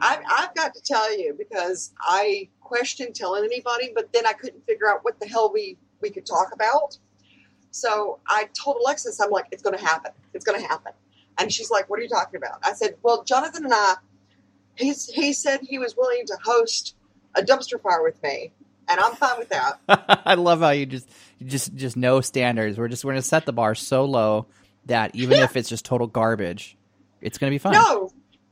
I, I've got to tell you because I questioned telling anybody, but then I couldn't figure out what the hell we we could talk about. So I told Alexis, I'm like, it's going to happen. It's going to happen. And she's like, what are you talking about? I said, well, Johnathan and I, he's, he said he was willing to host a dumpster fire with me, and I'm fine with that. I love how you just you just just no standards. We're just we're gonna set the bar so low that even if it's just total garbage, it's gonna be fun. No,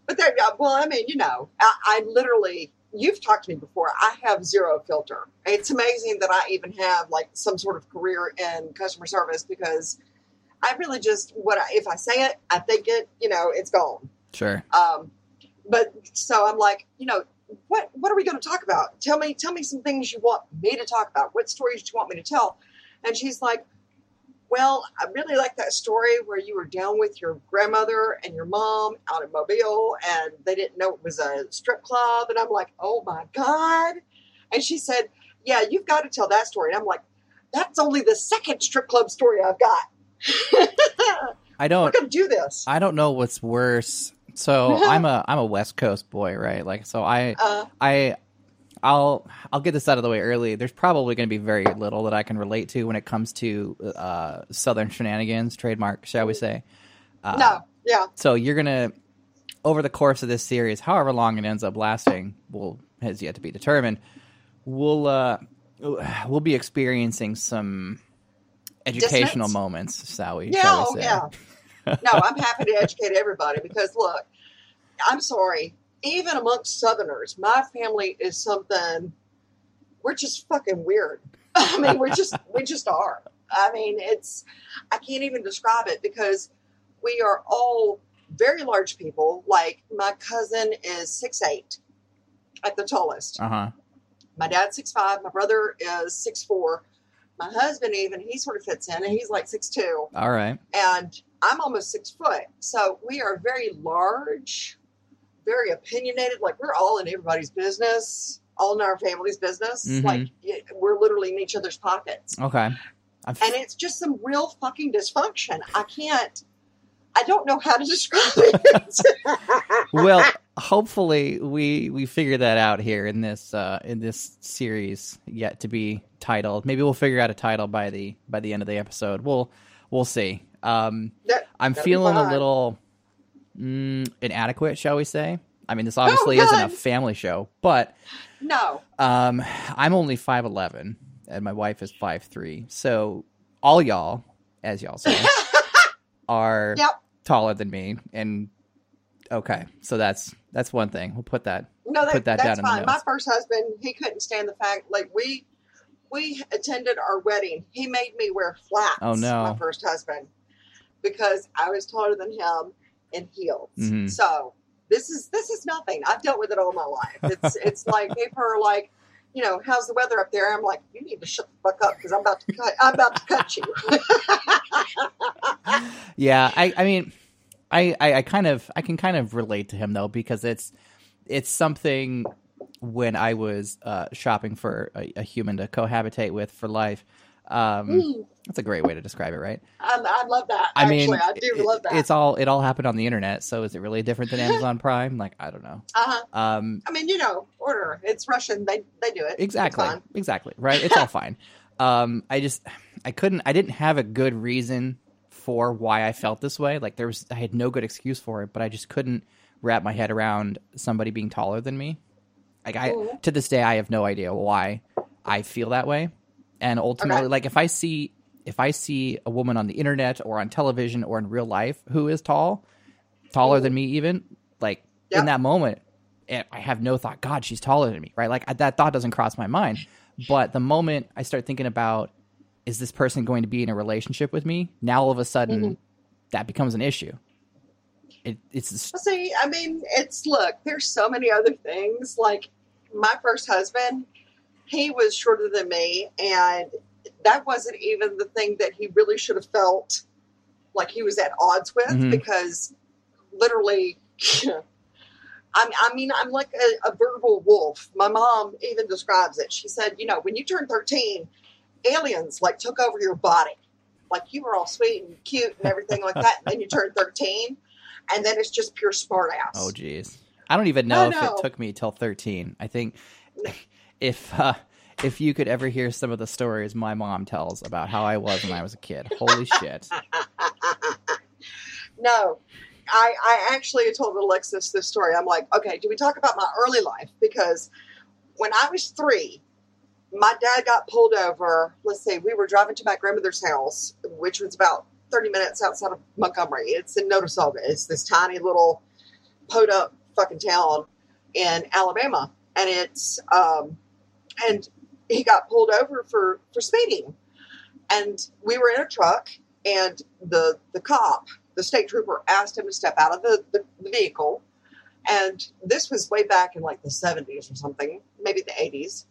but there, well, I mean, you know, I, I literally, you've talked to me before. I have zero filter. It's amazing that I even have like some sort of career in customer service because I really just what I, if I say it, I think it, you know, it's gone. Sure. Um, but so I'm like, you know, what what are we going to talk about? Tell me, tell me some things you want me to talk about. What stories do you want me to tell? And she's like, well, I really like that story where you were down with your grandmother and your mom out in Mobile, and they didn't know it was a strip club. And I'm like, oh my god! And she said, yeah, you've got to tell that story. And I'm like, that's only the second strip club story I've got. I don't to do this. I don't know what's worse. So I'm a I'm a West Coast boy, right? Like so I Uh, I I'll I'll get this out of the way early. There's probably going to be very little that I can relate to when it comes to uh, Southern shenanigans, trademark, shall we say? Uh, no, yeah. So you're gonna over the course of this series, however long it ends up lasting, will has yet to be determined. We'll uh, we'll be experiencing some educational Dissonance? moments, shall we? Yeah, shall we say? yeah. No, I'm happy to educate everybody because look, I'm sorry. Even amongst Southerners, my family is something. We're just fucking weird. I mean, we're just we just are. I mean, it's I can't even describe it because we are all very large people. Like my cousin is six eight at the tallest. Uh huh. My dad's six five. My brother is six four. My husband even he sort of fits in, and he's like six two All right. and I'm almost six foot. So we are very large, very opinionated. Like we're all in everybody's business, all in our family's business. Mhm. Like we're literally in each other's pockets. Okay. I've, And it's just some real fucking dysfunction. I can't, I don't know how to describe it. well, hopefully we we figure that out here in this uh, in this series yet to be titled. Maybe we'll figure out a title by the by the end of the episode. We'll we'll see. Um, That- I'm feeling a little mm, inadequate, shall we say? I mean, this obviously isn't a family show, but no. um, I'm only five eleven, and my wife is five three. So all y'all, as y'all say, are Yep. taller than me, and okay, so that's that's one thing. We'll put that. No, that, Put that that's down in the fine. My first husband, he couldn't stand the fact like we we attended our wedding. He made me wear flats. Oh, no. My first husband, because I was taller than him in heels. Mhm. So this is this is nothing. I've dealt with it all my life. It's it's like people are like, you know, how's the weather up there? I'm like, you need to shut the fuck up because I'm about to cut. I'm about to cut you. Yeah, I I mean, I, I I kind of I can kind of relate to him though because it's it's something when I was uh, shopping for a, a human to cohabitate with for life. Um, Mm, that's a great way to describe it, right? I, I love that. I Actually, mean, I do it- love that. It's all it all happened on the internet, so is it really different than Amazon Prime? Like, I don't know. uh-huh. Um, I mean, you know, order. It's Russian. They they do it. Exactly, exactly, right? It's all fine. Um, I just I couldn't I didn't have a good reason for why I felt this way. Like there was I had no good excuse for it, but I just couldn't wrap my head around somebody being taller than me. Like I Mhm. to this day I have no idea why I feel that way. And ultimately Okay. like if I see if I see a woman on the internet or on television or in real life who is tall, taller than me even, like Yep. in that moment eh, I have no thought, God, she's taller than me, right? Like I- that thought doesn't cross my mind. But the moment I start thinking about, is this person going to be in a relationship with me? Now all of a sudden, Mhm. that becomes an issue. It, it's See, I mean, it's look. There's so many other things. Like my first husband, he was shorter than me, and that wasn't even the thing that he really should have felt like he was at odds with Mhm. because literally. I I mean, I'm like a, a verbal wolf. My mom even describes it. She said, you know, when you turn 13, aliens like took over your body. Like you were all sweet and cute and everything like that. And then you turn 13, and then it's just pure smart ass. oh geez, I don't even know I if know. it took me till 13. I think if uh, if you could ever hear some of the stories my mom tells about how I was when I was a kid, holy shit! No, I, I actually told Alexis this story. I'm like, okay, do we talk about my early life? Because when I was three, my dad got pulled over. Let's say we were driving to my grandmother's house, which was about 30 minutes outside of Montgomery. It's in Notasulga. It's this tiny little podunk fucking town in Alabama. And it's, um, and he got pulled over for, for speeding. And we were in a truck, and the, the cop, the state trooper asked him to step out of the, the, the vehicle. And this was way back in like the 70s or something, maybe the 80s.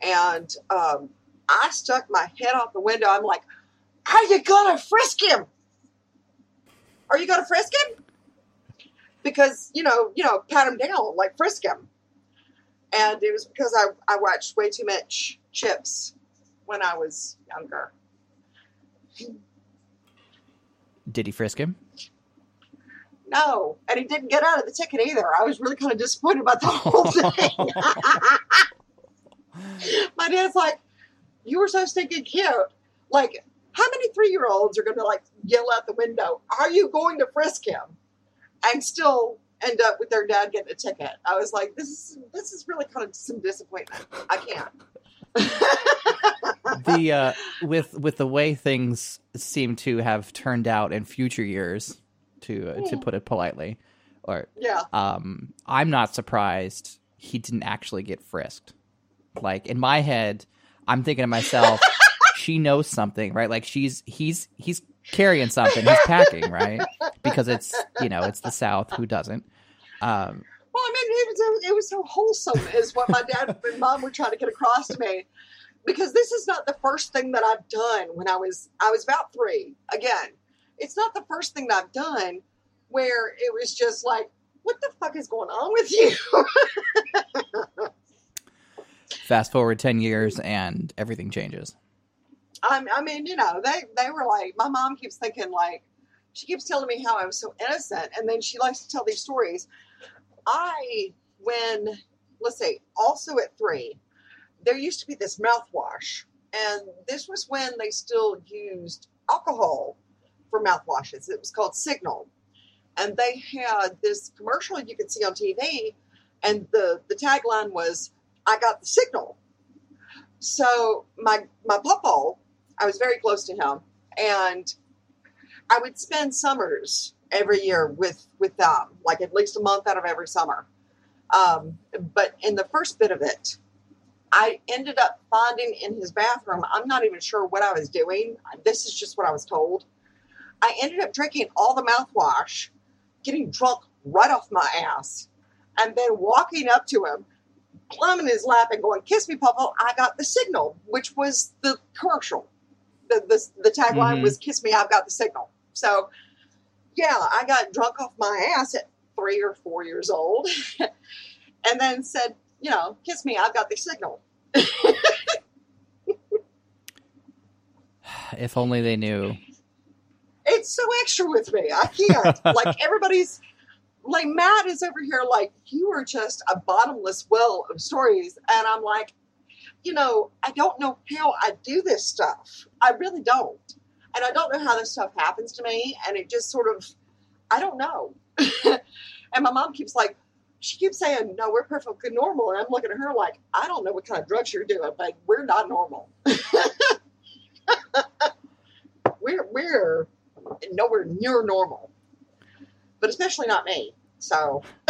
And um, I stuck my head out the window. I'm like, Are you to frisk him? Are you to frisk him? Because, you know, you know, pat him down, like frisk him. And it was because I, I watched way too much Chips when I was younger. Did he frisk him? No, and he didn't get out of the ticket either. I was really kind of disappointed about the whole thing. My dad's like, "You were so stinking cute. Like, how many three-year-olds are going to like yell out the window? Are you going to frisk him?" And still end up with their dad getting a ticket. I was like, "This is this is really kind of some disappointment. I can't." the uh, with with the way things seem to have turned out in future years, to uh, to Hmm. put it politely, or yeah, um, I'm not surprised he didn't actually get frisked. Like in my head, I'm thinking to myself, she knows something, right? Like she's he's he's carrying something, he's packing, right? Because it's you know it's the South. Who doesn't? Um, Well, I mean, it was it was so wholesome, is what my dad and mom were trying to get across to me. Because this is not the first thing that I've done when I was I was about three. Again, it's not the first thing that I've done where it was just like, what the fuck is going on with you? fast forward ten years and everything changes. I, I mean, you know, they they were like, my mom keeps thinking like, she keeps telling me how I was so innocent, and then she likes to tell these stories. I, when let's say, also at three, there used to be this mouthwash, and this was when they still used alcohol for mouthwashes. It was called Signal, and they had this commercial you could see on TV, and the the tagline was, "I got the signal." So my my papa, I was very close to him, and I would spend summers every year with with them, like at least a month out of every summer. Um, but in the first bit of it, I ended up finding in his bathroom. I'm not even sure what I was doing. This is just what I was told. I ended up drinking all the mouthwash, getting drunk right off my ass, and then walking up to him, climbing his lap, and going, "Kiss me, Papa." I got the signal, which was the commercial. The the, the tagline Mhm. was "Kiss me, I've got the signal." So, yeah, I got drunk off my ass at three or four years old, and then said, "You know, kiss me, I've got the signal." If only they knew. It's so extra with me. I can't. like everybody's like Matt is over here like you are just a bottomless well of stories and I'm like, you know, I don't know how I do this stuff. I really don't. And I don't know how this stuff happens to me and it just sort of I don't know. and my mom keeps like she keeps saying, No, we're perfectly normal. And I'm looking at her like, I don't know what kind of drugs you're doing, but we're not normal. we're we're nowhere near normal, but especially not me. So,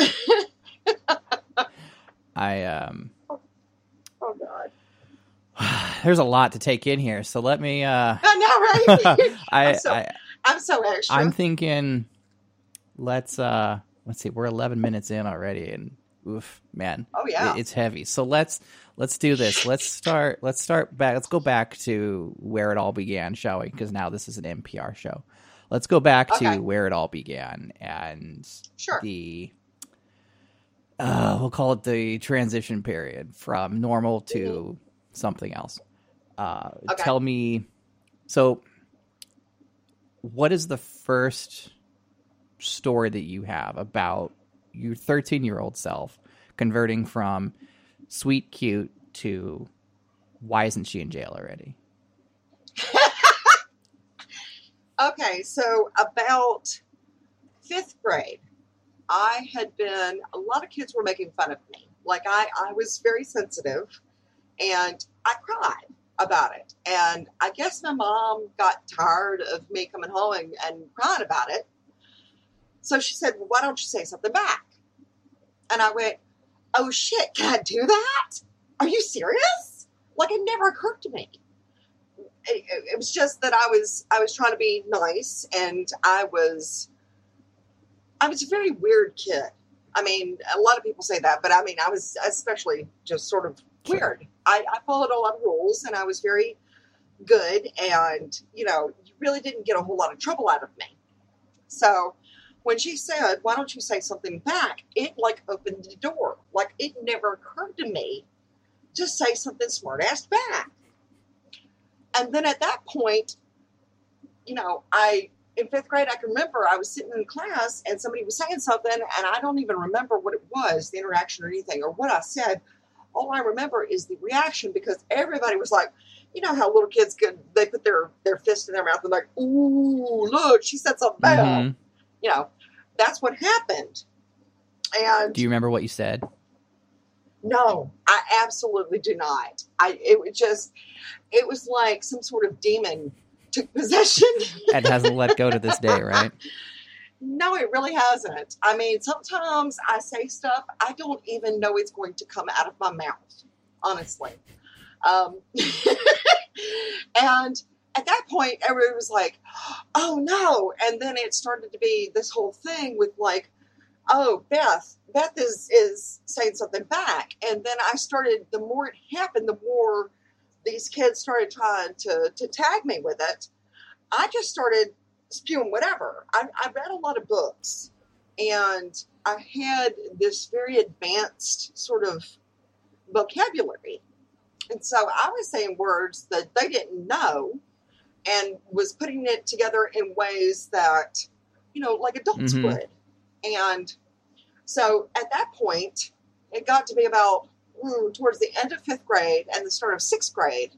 I um, there's a lot to take in here, so let me. Uh, I know, right? I, I'm so- I I'm so extra. I'm thinking. Let's uh, let's see. We're 11 minutes in already, and oof, man, oh yeah, it- it's heavy. So let's let's do this. Let's start. Let's start back. Let's go back to where it all began, shall we? Because now this is an NPR show. Let's go back Okay. to where it all began and sure. the uh, we'll call it the transition period from normal to something else. Uh, Okay. Tell me, so what is the first story that you have about your 13 year old self converting from sweet cute to why isn't she in jail already? Okay, so about fifth grade, I had been, a lot of kids were making fun of me. Like, I, I was very sensitive and I cried about it. And I guess my mom got tired of me coming home and, and crying about it. So she said, Well, why don't you say something back? And I went, Oh shit, can I do that? Are you serious? Like, it never occurred to me it, it was just that I was I was trying to be nice and I was I was a very weird kid. I mean, a lot of people say that, but I mean, I was especially just sort of weird. I, I followed a lot of rules and I was very good and, you know, you really didn't get a whole lot of trouble out of me. So when she said, Why don't you say something back? It like opened the door. Like it never occurred to me to say something smart ass back. And then at that point, you know, I in fifth grade, I can remember I was sitting in class and somebody was saying something, and I don't even remember what it was, the interaction or anything, or what I said. All I remember is the reaction because everybody was like, you know how little kids could they put their their fist in their mouth and like, ooh, look, she said something bad. Mm-hmm. You know, that's what happened. And Do you remember what you said? no, I absolutely do not. I it was just it was like some sort of demon took possession. and hasn't let go to this day, right? no, it really hasn't. I mean, sometimes I say stuff I don't even know it's going to come out of my mouth, honestly. Um, and at that point, everybody was like, oh no. And then it started to be this whole thing with like, oh, Beth, Beth is, is saying something back. And then I started, the more it happened, the more these kids started trying to, to tag me with it. I just started spewing whatever. I, I read a lot of books and I had this very advanced sort of vocabulary. And so I was saying words that they didn't know and was putting it together in ways that, you know, like adults Mhm. would. And so at that point, it got to be about mm, towards the end of fifth grade and the start of sixth grade.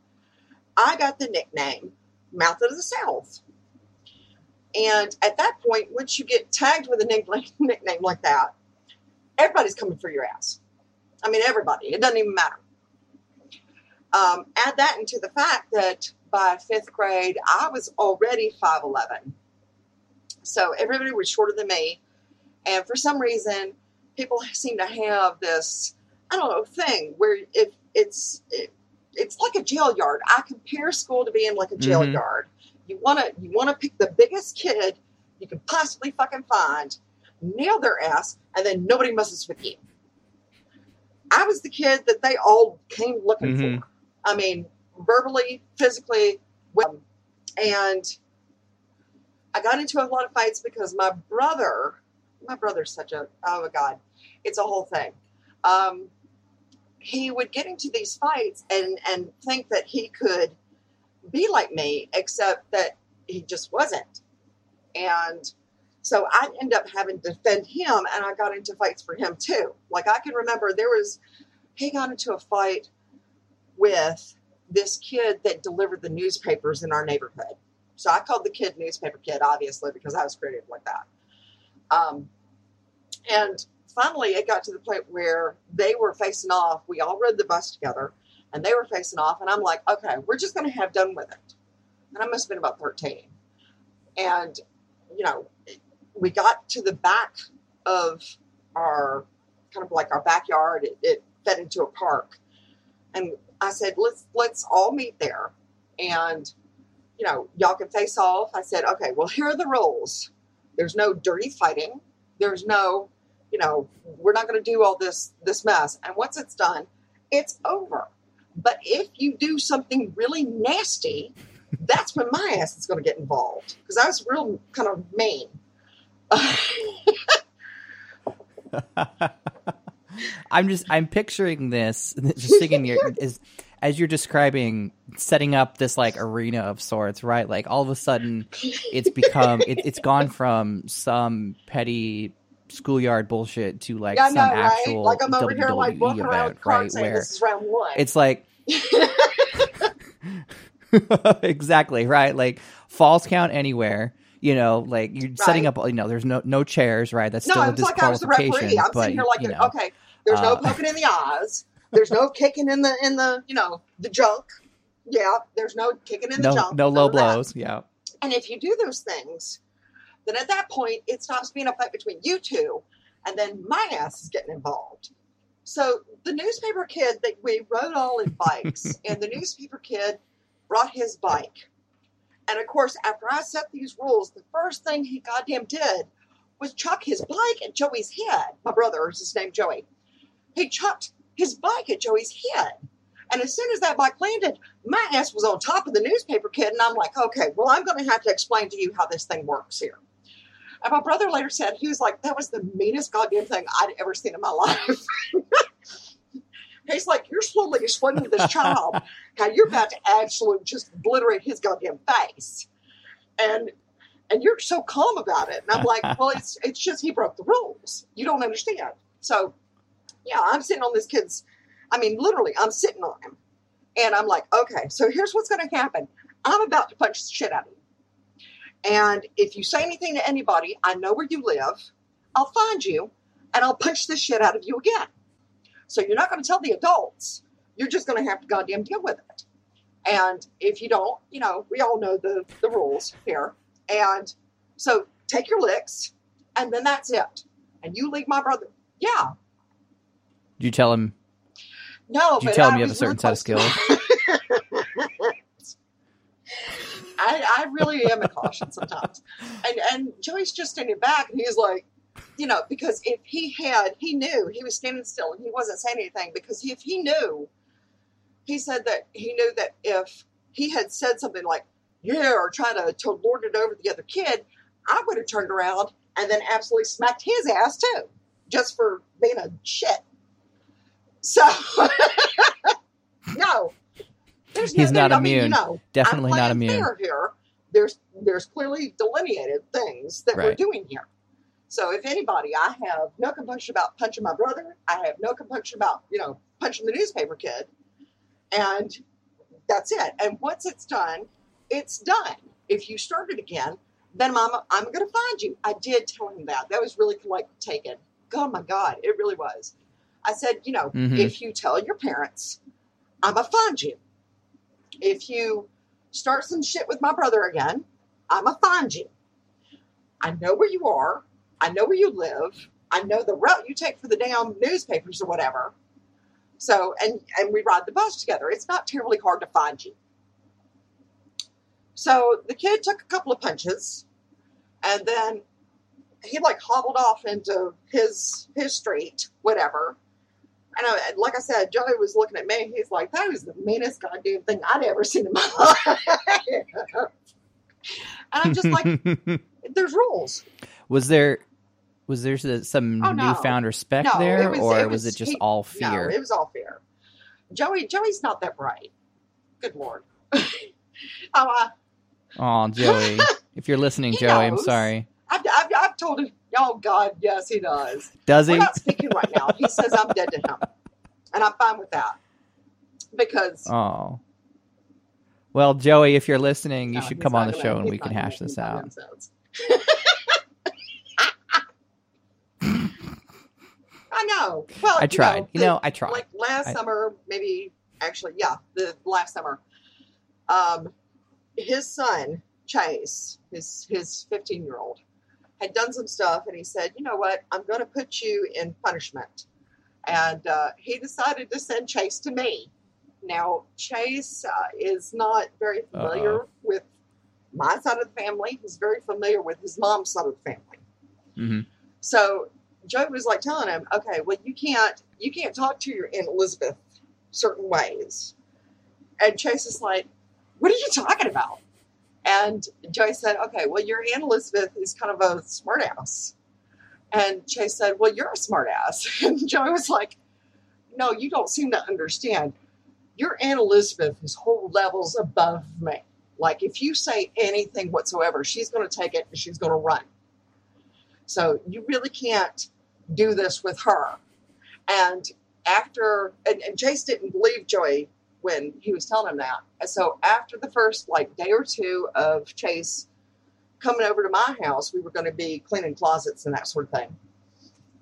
I got the nickname Mouth of the South. And at that point, once you get tagged with a nickname, like that, everybody's coming for your ass. I mean, everybody. It doesn't even matter. Um, add that into the fact that by fifth grade, I was already 5'11. So everybody was shorter than me. And for some reason, people seem to have this, I don't know, thing where if it's, it, it's like a jail yard. I compare school to being like a jail Mhm. yard. You want to you want to pick the biggest kid you can possibly fucking find, nail their ass, and then nobody messes with you. I was the kid that they all came looking Mhm. for. I mean, verbally, physically, well, and I got into a lot of fights because my brother, my brother's such a oh my god, it's a whole thing. Um, he would get into these fights and and think that he could be like me, except that he just wasn't. And so I end up having to defend him, and I got into fights for him too. Like I can remember there was, he got into a fight with this kid that delivered the newspapers in our neighborhood. So I called the kid newspaper kid, obviously, because I was creative like that. Um, and finally, it got to the point where they were facing off. We all rode the bus together, and they were facing off. And I'm like, okay, we're just going to have done with it. And I must have been about 13. And, you know, we got to the back of our kind of like our backyard. It, it fed into a park. And I said, let's let's all meet there. And, you know, y'all can face off. I said, okay, well, here are the rules. There's no dirty fighting. There's no, you know, we're not to do all this this mess. And once it's done, it's over. But if you do something really nasty, that's when my ass is going to get involved because I was real kind of mean. I'm just I'm picturing this just thinking your is as you're describing setting up this like arena of sorts, right? Like all of a sudden it's become it, it's gone from some petty schoolyard bullshit to like Yeah, some know, right? actual Like I'm over here, like WWE walking event, right? Where this is round one. it's like exactly right, like false count anywhere. You know, like you're setting Right. up. You know, there's no no chairs, right? That's no, still a it's like I was the referee. I'm but sitting here like, you know, okay, there's no uh, poking in the eyes. There's no kicking in the in the you know the junk. Yeah, there's no kicking in the no junk. no low of that. blows. Yeah. And if you do those things, then at that point it stops being a fight between you two, and then my ass is getting involved. So the newspaper kid that we rode all in bikes, and the newspaper kid brought his bike. And of course, after I set these rules, the first thing he goddamn did was chuck his bike at Joey's head. My brother is his name Joey. He chucked his bike at Joey's head. And as soon as that bike landed, my ass was on top of the newspaper kid, and I'm like, okay, well, I'm going to have to explain to you how this thing works here. And my brother later said, he was like, that was the meanest goddamn thing I'd ever seen in my life. He's like, you're slowly explaining to this child how you're about to absolutely just obliterate his goddamn face. And and you're so calm about it. And I'm like, well, it's it's just he broke the rules. You don't understand. So yeah, I'm sitting on this kid's I mean, literally, I'm sitting on him. And I'm like, okay, so here's what's going to happen. I'm about to punch the shit out of. And if you say anything to anybody, I know where you live. I'll find you and I'll punch the shit out of you again. So you're not going to tell the adults. You're just going to have to goddamn deal with it. And if you don't, you know, we all know the, the rules here. And so take your licks and then that's it. And you leave my brother. Yeah. Did you tell him? No, Did you but tell him you have a certain set of skills? I, I really am a caution sometimes. And and Joey's just standing back and he's like, you know, because if he had, he knew he was standing still and he wasn't saying anything because if he knew, he said that he knew that if he had said something like, yeah, or try to, to lord it over the other kid, I would have turned around and then absolutely smacked his ass too, just for being a shit. So, no. There's He's no, not I mean, you immune. know, Definitely not immune. here. There's there's clearly delineated things that we're doing here. So if anybody, I have no compunction about punching my brother. I have no compunction about you know punching the newspaper kid, and that's it. And once it's done, it's done. If you start it again, then I'm I'm going to find you. I did tell him that. That was really like taken. Oh my god, it really was. I said, you know, Mhm. if you tell your parents, I'm gonna find you. If you start some shit with my brother again, I'm gonna find you. I know where you are. I know where you live. I know the route you take for the damn newspapers or whatever. So, and and we ride the bus together. It's not terribly hard to find you. So the kid took a couple of punches, and then he like hobbled off into his his street, whatever. And I, like I said, Joey was looking at me. He's like, "That was the meanest goddamn thing I'd ever seen in my life." and I'm just like, "There's rules." was there was there some Oh, no. newfound respect No, there, was- or it was, was- it just he- all No, fear? it was all fear. Joey, Joey's not that bright. Good lord. oh, I, Oh, Joey, if you're listening, He Joey, I'm sorry. I've, I've, I've told him. Oh God, yes, he does. Does We're he? not speaking right now. He says I'm dead to him, and I'm fine with that because Oh. Well, Joey, if you're listening, you No, should come on the show and we can hash this out. I know. Well, I tried. You the- know, I tried. Like last I- summer, maybe actually, yeah, the last summer. Um, his son Chase, his his fifteen year old, had done some stuff, and he said, "You know what? I'm going to put you in punishment." And uh, he decided to send Chase to me. Now, Chase uh, is not very familiar Uh-oh. with my side of the family. He's very familiar with his mom's side of the family. hmm So Joe was like telling him, "Okay, well, you can't you can't talk to your Aunt Elizabeth certain ways." And Chase is like, "What are you talking about?" And Joey said, "Okay, well, your Aunt Elizabeth is kind of a smartass." And Chase said, "Well, you're a smartass." And Joey was like, "No, you don't seem to understand. Your Aunt Elizabeth is whole levels above me. Like, if you say anything whatsoever, she's going to take it and she's going to run." So you really can't do this with her. And after, and, and Chase didn't believe Joey when he was telling him that. And so after the first like day or two of Chase coming over to my house, we were going to be cleaning closets and that sort of thing.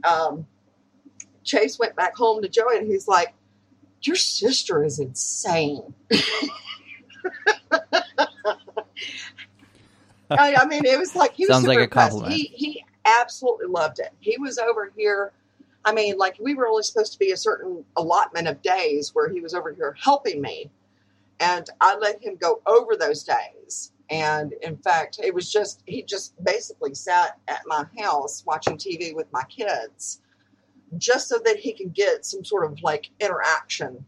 Um, Chase went back home to Joey and he's like, Your sister is insane. I, I mean, it was like he was Sounds super like impressed. compliment. He he absolutely loved it. He was over here. I mean, like we were only supposed to be a certain allotment of days where he was over here helping me, and I let him go over those days. And in fact, it was just he just basically sat at my house watching TV with my kids, just so that he could get some sort of like interaction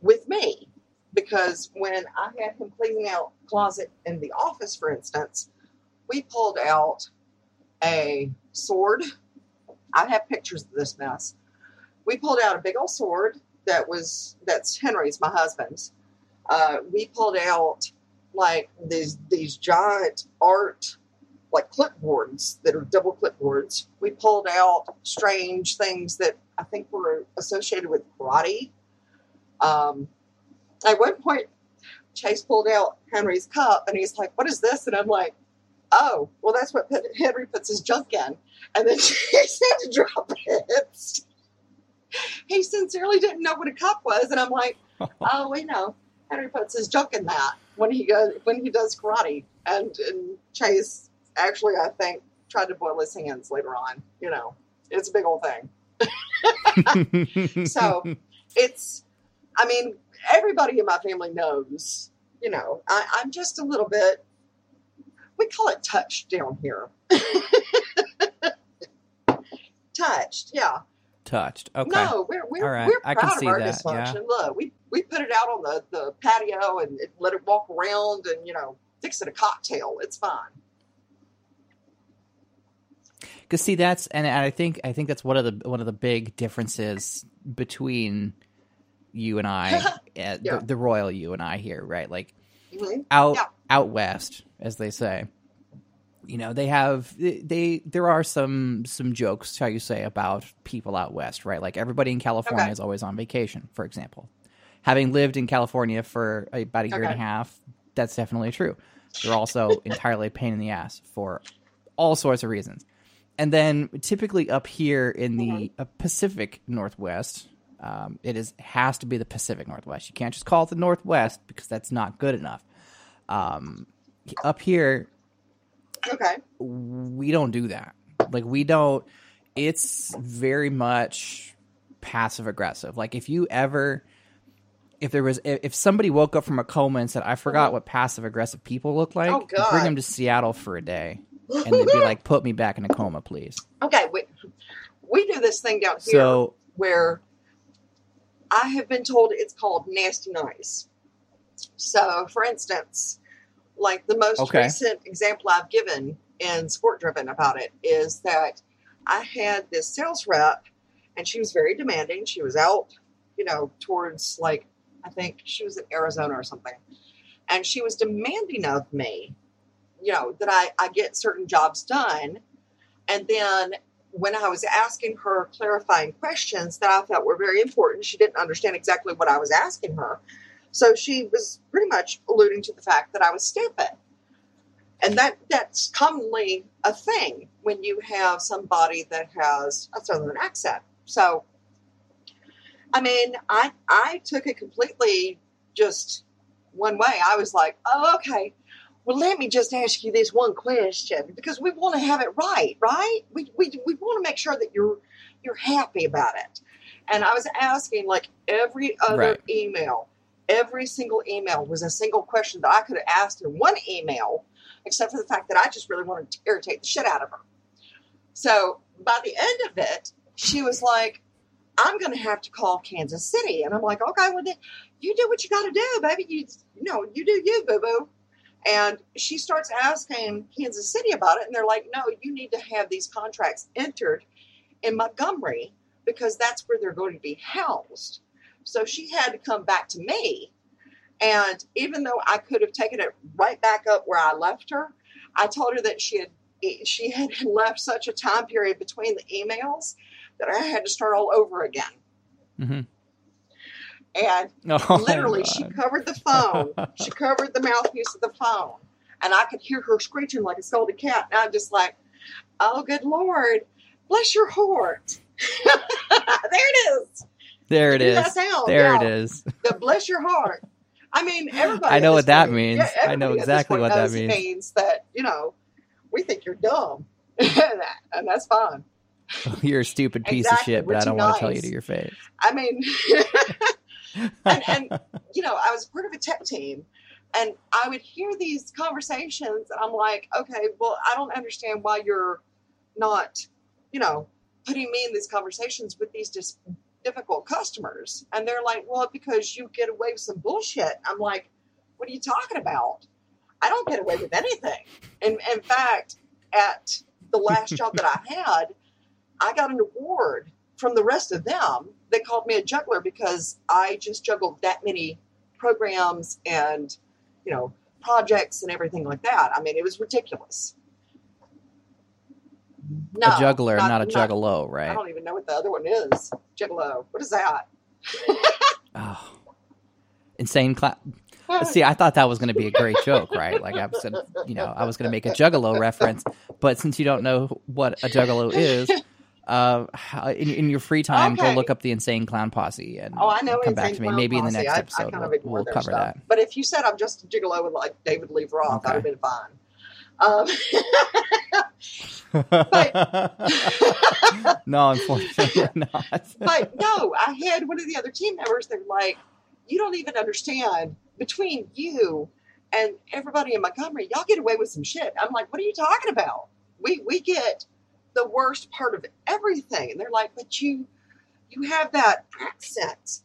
with me. Because when I had him cleaning out closet in the office, for instance, we pulled out a sword. I have pictures of this mess. We pulled out a big old sword that was that's Henry's, my husband's. Uh, we pulled out like these these giant art like clipboards that are double clipboards. We pulled out strange things that I think were associated with karate. Um, at one point, Chase pulled out Henry's cup and he's like, "What is this?" And I'm like, "Oh, well, that's what Henry puts his junk in." And then Chase had to drop it. He sincerely didn't know what a cup was, and I'm like, "Oh, we know. Henry puts his junk in that when he goes when he does karate." And, and Chase actually, I think, tried to boil his hands later on. You know, it's a big old thing. So it's, I mean, everybody in my family knows, you know, I, I'm just a little bit, we call it touched down here. touched, yeah. touched. Okay. No, we're, we're, All right. we're I can proud see of our that, dysfunction. Look, we, we put it out on the, the patio and it, let it walk around and, you know, fix it a cocktail. It's fine. Because see, that's and I think I think that's one of the one of the big differences between you and I, uh, Yeah. the, the royal you and I here, right? Like Mhm. out Yeah. Out west, as they say. You know, they have they there are some some jokes, how you say, about people out west, right? Like everybody in California Okay. is always on vacation, for example. Having lived in California for about a year and a half, that's definitely true. They're also entirely a pain in the ass for all sorts of reasons. And then typically up here in the Mm-hmm. Pacific Northwest, um, it is has to be the Pacific Northwest. You can't just call it the Northwest because that's not good enough. Um, up here, Okay. we don't do that. Like we don't. It's very much passive aggressive. Like if you ever, if there was, if somebody woke up from a coma and said, "I forgot what passive aggressive people look like," Oh, bring them to Seattle for a day, and they'd be like, "Put me back in a coma, please." Okay. We, we do this thing down here. So where I have been told it's called nasty nice. So, for instance, like the most Okay. recent example I've given in Sport Driven about it is that I had this sales rep and she was very demanding. She was out, you know, towards like, I think she was in Arizona or something. And she was demanding of me, you know, that I, I get certain jobs done. And then when I was asking her clarifying questions that I felt were very important, she didn't understand exactly what I was asking her. So she was pretty much alluding to the fact that I was stupid. And that that's commonly a thing when you have somebody that has a southern accent. So I mean, I I took it completely just one way. I was like, "Oh, okay. Well, let me just ask you this one question because we want to have it right, right? We, we, we want to make sure that you're you're happy about it. And I was asking like every other Right. email, every single email was a single question that I could have asked in one email, except for the fact that I just really wanted to irritate the shit out of her. So by the end of it, she was like, "I'm going to have to call Kansas City," and I'm like, "Okay, well then you do what you got to do, baby. You you know you do you, boo boo." And she starts asking Kansas City about it, and they're like, no, you need to have these contracts entered in Montgomery because that's where they're going to be housed. So she had to come back to me. And even though I could have taken it right back up where I left her, I told her that she had she had left such a time period between the emails that I had to start all over again. hmm And Oh, literally, she covered the phone. she covered the mouthpiece of the phone, and I could hear her screeching like a scolded cat. And I'm just like, "Oh, good lord, bless your heart." there it is. There it is. Hear is. that? There it is. The bless your heart. I mean, everybody. I know what this that point- means. yeah, I know everybody at this exactly what that means. means that you know we think you're dumb, and that's fine. You're a stupid piece Exactly. of shit, We're but I don't want to tell you to your face. I mean, and, and you know, I was part of a tech team, and I would hear these conversations, and I'm like, okay, well, I don't understand why you're not, you know, putting me in these conversations with these just difficult customers, and they're like, well, because you get away with some bullshit. I'm like, what are you talking about? I don't get away with anything. And in fact, at the last job that I had, I got an award from the rest of them. They called me a juggler because I just juggled that many programs and, you know, projects and everything like that. I mean, it was ridiculous. No, a juggler, not, a not- juggalo, right? I don't even know what the other one is. Juggalo. What is that? Oh. Insane class. See, I thought that was going to be a great joke, right? Like I was, gonna, you know, I was going to make a Juggalo reference, but since you don't know what a Juggalo is, uh, in, in your free time, go look up the Insane Clown Posse and Oh, I know. come back to me. Clown Maybe in the Posse. next I- I episode kind of we'll, we'll cover stuff. that. But if you said I'm just a gigolo with like David Lee Roth, Okay. I'd have been fine. Um, no, unfortunately not. but no, I had one of the other team members They're like, you don't even understand between you and everybody in Montgomery, y'all get away with some shit. I'm like, what are you talking about? We we get the worst part of everything. And they're like, but you you have that accent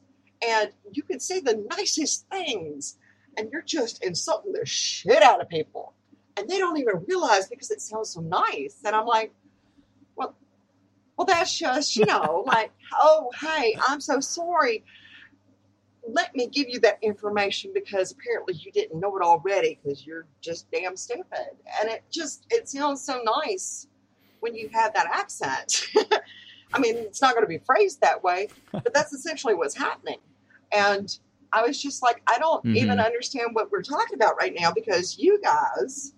and you can say the nicest things and you're just insulting the shit out of people. And they don't even realize because it sounds so nice. And I'm like, well, well, that's just, you know, like, oh, hey, I'm so sorry. Let me give you that information because apparently you didn't know it already because you're just damn stupid. And it just, it sounds so nice when you have that accent. I mean, it's not going to be phrased that way, but that's essentially what's happening. And I was just like, I don't Mhm. even understand what we're talking about right now because you guys,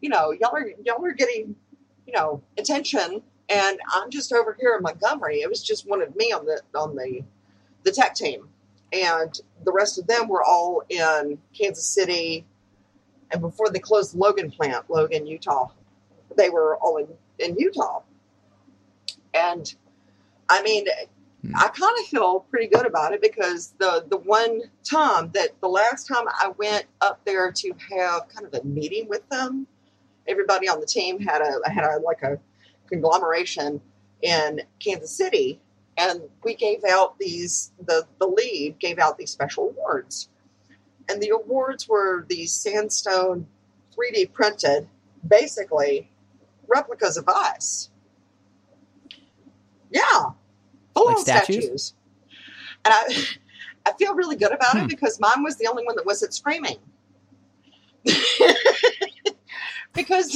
you know, y'all are y'all are getting, you know, attention, and I'm just over here in Montgomery. It was just one of me on the on the the tech team, and the rest of them were all in Kansas City, and before they closed the Logan plant, Logan, Utah, they were all in in Utah, and I mean. Hmm. I kind of feel pretty good about it because the the one time that the last time I went up there to have kind of a meeting with them, everybody on the team had a had a like a conglomeration in Kansas City, and we gave out these the the lead gave out these special awards, and the awards were these sandstone, three D printed, basically replicas of us. Yeah, full Like statues? statues. And I, I feel really good about Hmm. it because mine was the only one that wasn't screaming. because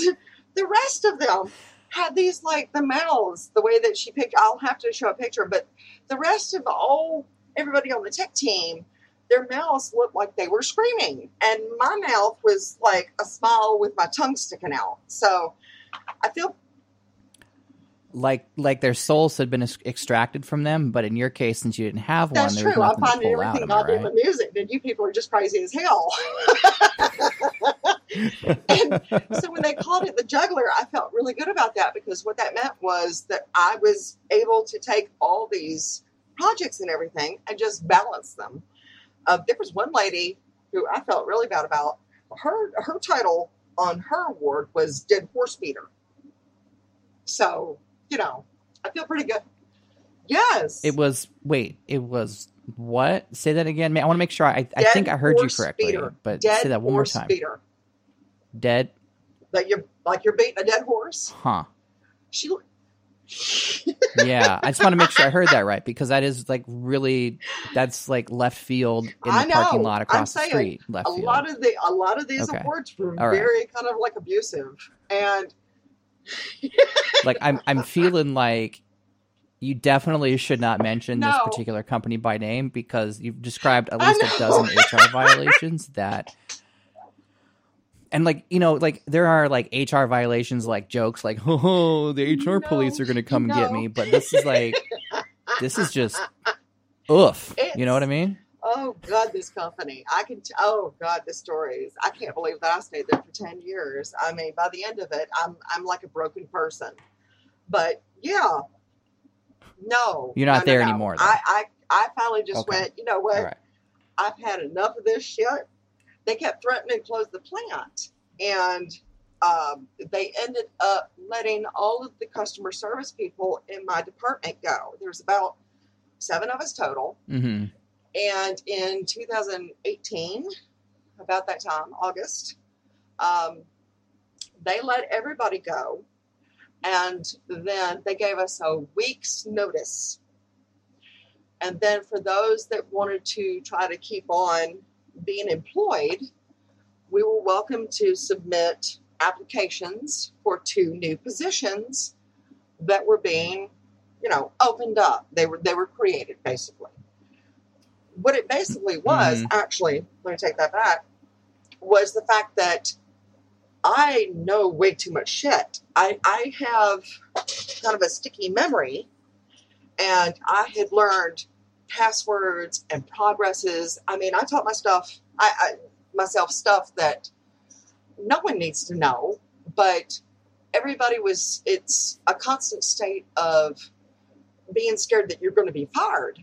the rest of them had these like the mouths, the way that she picked. I'll have to show a picture, but the rest of all everybody on the tech team, their mouths looked like they were screaming, and my mouth was like a smile with my tongue sticking out. So I feel like like their souls had been extracted from them, but in your case, since you didn't have one, that's true. I find out. everything I goddamn right? amusing, and you people are just crazy as hell. and so when they called it the juggler, I felt really good about that because what that meant was that I was able to take all these projects and everything and just balance them. Uh, there was one lady who I felt really bad about. Her her title on her award was Dead Horse Beater. So you know, I feel pretty good. Yes, It was wait, it was what? Say that again. I want to make sure I I think I heard you correctly, beater. but Dead say that one more time. Beater. Dead, That you're like you're beating a dead horse. huh? She Yeah, I just want to make sure I heard that right because that is like really that's like left field in the I know. parking lot I'm across the saying street. Left a field. lot of the a lot of these Okay. awards were right. very kind of like abusive and like I'm I'm feeling like you definitely should not mention this particular company by name because you've described at least a dozen HR violations that and like you know like there are like HR violations like jokes like oh the HR No, police are going to come and get me but this is like this is just oof you know what I mean Oh God, this company! I can. T- oh God, the stories! I can't believe that I stayed there for ten years. I mean, by the end of it, I'm I'm like a broken person. But yeah, no, You're not no, no, there no. anymore, though. I, I I finally just Okay. went. You know what? right I've had enough of this shit. They kept threatening to close the plant, and um, they ended up letting all of the customer service people in my department go. There's about seven of us total. mm-hmm. And in 2018, about that time, August, um, they let everybody go. And then they gave us a week's notice. And then for those that wanted to try to keep on being employed, we were welcome to submit applications for two new positions that were being, you know, opened up. They were they were created basically what it basically was Mhm. actually let me take that back was the fact that i know way too much shit i i have kind of a sticky memory and i had learned passwords and progresses i mean i taught my stuff i, I myself stuff that no one needs to know but everybody was it's a constant state of being scared that you're going to be fired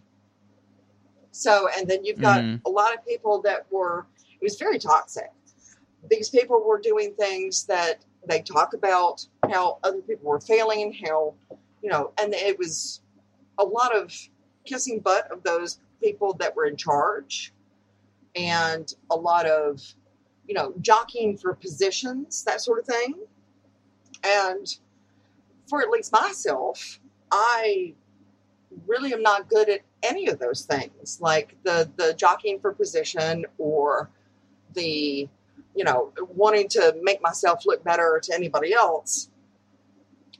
so, and then you've got Mhm. a lot of people that were, it was very toxic. These people were doing things that they talk about how other people were failing, how, you know, and it was a lot of kissing butt of those people that were in charge and a lot of, you know, jockeying for positions, that sort of thing. And for at least myself, I really am not good at any of those things, like the the jockeying for position or the you know wanting to make myself look better to anybody else.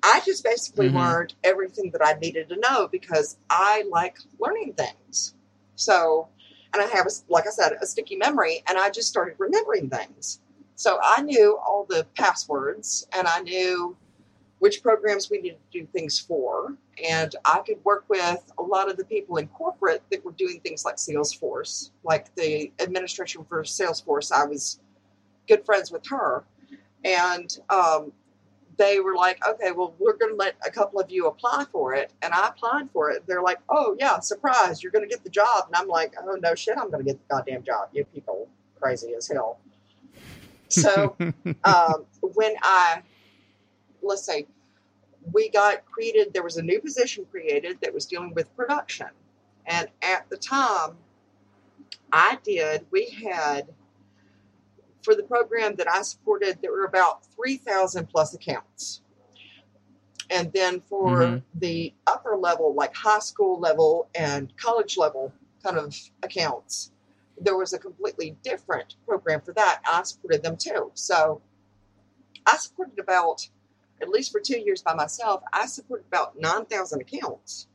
I just basically Mhm. learned everything that I needed to know because I like learning things. So, and I have, a, like I said, a sticky memory, and I just started remembering things. So I knew all the passwords, and I knew which programs we needed to do things for. And I could work with a lot of the people in corporate that were doing things like Salesforce, like the administration for Salesforce. I was good friends with her. And um, they were like, okay, well, we're going to let a couple of you apply for it. And I applied for it. They're like, oh, yeah, surprise, you're going to get the job. And I'm like, oh, no shit, I'm going to get the goddamn job. You people crazy as hell. So um, when I, let's say, we got created, there was a new position created that was dealing with production. And at the time, I did, we had, for the program that I supported, there were about 3,000 plus accounts. And then for Mhm. the upper level, like high school level and college level kind of accounts, there was a completely different program for that. I supported them too. So I supported about, at least for two years by myself, I supported about 9,000 accounts.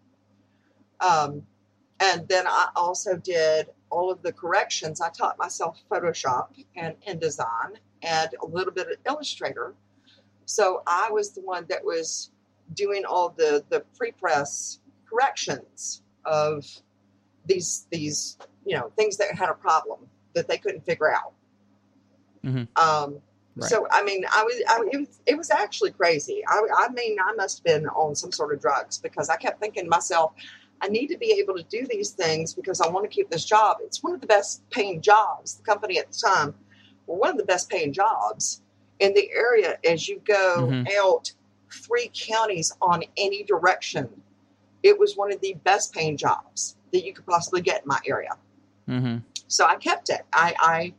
Um, and then I also did all of the corrections. I taught myself Photoshop and InDesign and a little bit of Illustrator. So I was the one that was doing all the, the pre-press corrections of these these you know things that had a problem that they couldn't figure out. Mhm. Um, Right. So I mean, I was, I, it was it was actually crazy. I, I mean, I must have been on some sort of drugs because I kept thinking to myself, I need to be able to do these things because I want to keep this job. It's one of the best paying jobs. The company at the time were one of the best paying jobs in the area as you go Mhm. out three counties on any direction. It was one of the best paying jobs that you could possibly get in my area. hmm So I kept it. I, I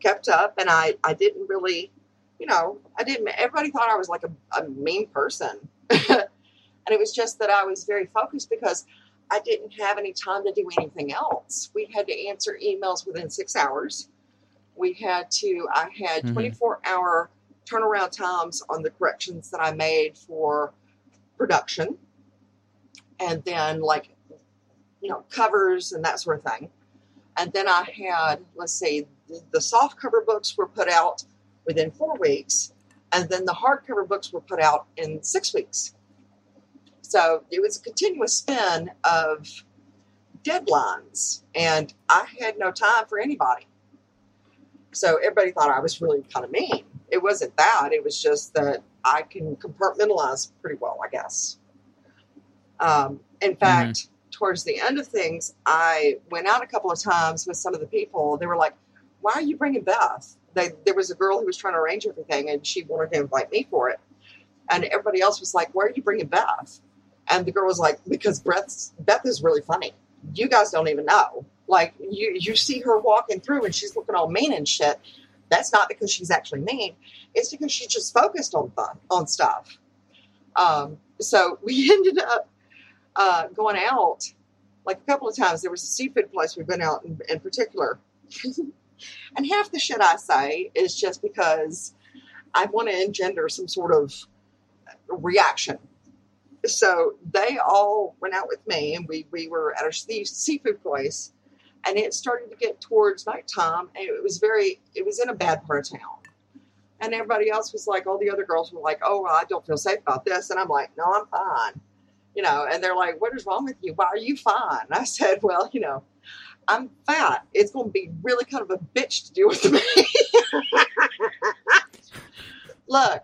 kept up and I, I didn't really, you know, I didn't, everybody thought I was like a, a mean person. and it was just that I was very focused because I didn't have any time to do anything else. We had to answer emails within six hours. We had to, I had Mhm. 24 hour turnaround times on the corrections that I made for production, and then like you know covers and that sort of thing. And then I had, let's say, the, the soft cover books were put out within four weeks, and then the hardcover books were put out in six weeks. So it was a continuous spin of deadlines, and I had no time for anybody. So everybody thought I was really kind of mean. It wasn't that, it was just that I can compartmentalize pretty well, I guess. Um, in fact, mm-hmm. towards the end of things, I went out a couple of times with some of the people. They were like, Why are you bringing Beth? They, there was a girl who was trying to arrange everything, and she wanted to invite me for it. And everybody else was like, Why are you bringing Beth? And the girl was like, Because Beth, Beth is really funny you guys don't even know. Like you, you see her walking through and she's looking all mean and shit. That's not because she's actually mean. It's because she's just focused on fun, on stuff. Um, so we ended up uh, going out like a couple of times. There was a seafood place we've been out in, in particular. and half the shit I say is just because I want to engender some sort of reaction so they all went out with me and we, we were at a seafood place and it started to get towards nighttime and it was very it was in a bad part of town. And everybody else was like all the other girls were like oh i don't feel safe about this and i'm like no i'm fine you know and they're like what is wrong with you? Why are you fine? And i said well you know i'm fat. It's going to be really kind of a bitch to deal with me Look.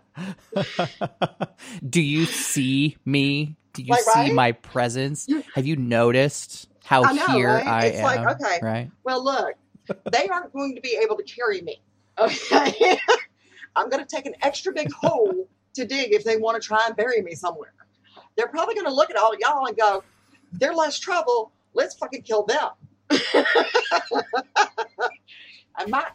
Do you see me? Do you like, see right? my presence? Have you noticed how I know, here right? I it's am? Like, okay, right? Well, look, they aren't going to be able to carry me. Okay, I'm going to take an extra big hole to dig if they want to try and bury me somewhere. They're probably going to look at all y'all and go, "They're less trouble. Let's fucking kill them." I might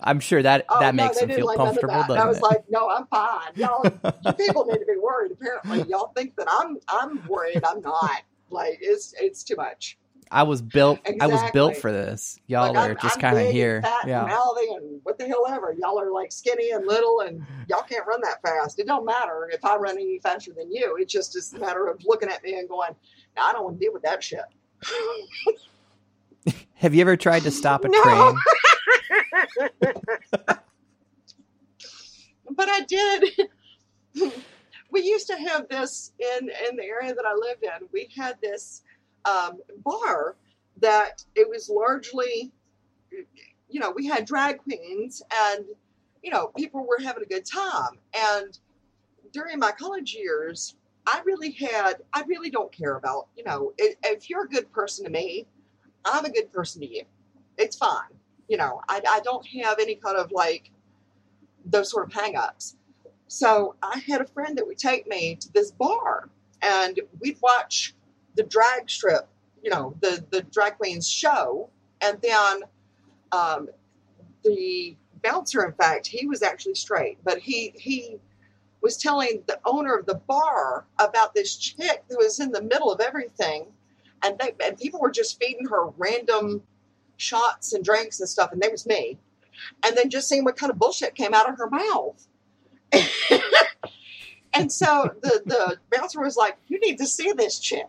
I'm sure that oh, that no, makes them feel like comfortable. Doesn't I was it? like, no, I'm fine. Y'all, you people need to be worried. Apparently, y'all think that I'm I'm worried. I'm not. Like it's it's too much. I was built. Exactly. I was built for this. Y'all like, are I'm, just kind of here. And yeah. And, and what the hell ever. Y'all are like skinny and little, and y'all can't run that fast. It don't matter if I run any faster than you. It's just a matter of looking at me and going, I don't want to deal with that shit. Have you ever tried to stop a no. train? But I did. we used to have this in in the area that I lived in. We had this um, bar that it was largely, you know, we had drag queens and you know people were having a good time. And during my college years, I really had I really don't care about you know if, if you're a good person to me, I'm a good person to you. It's fine you know, I, I don't have any kind of like those sort of hang-ups. So I had a friend that would take me to this bar and we'd watch the drag strip, you know, the, the drag queens show. And then um, the bouncer, in fact, he was actually straight, but he, he was telling the owner of the bar about this chick who was in the middle of everything. And, they, and people were just feeding her random shots and drinks and stuff, and there was me. And then just seeing what kind of bullshit came out of her mouth. and so the, the bouncer was like, You need to see this chick.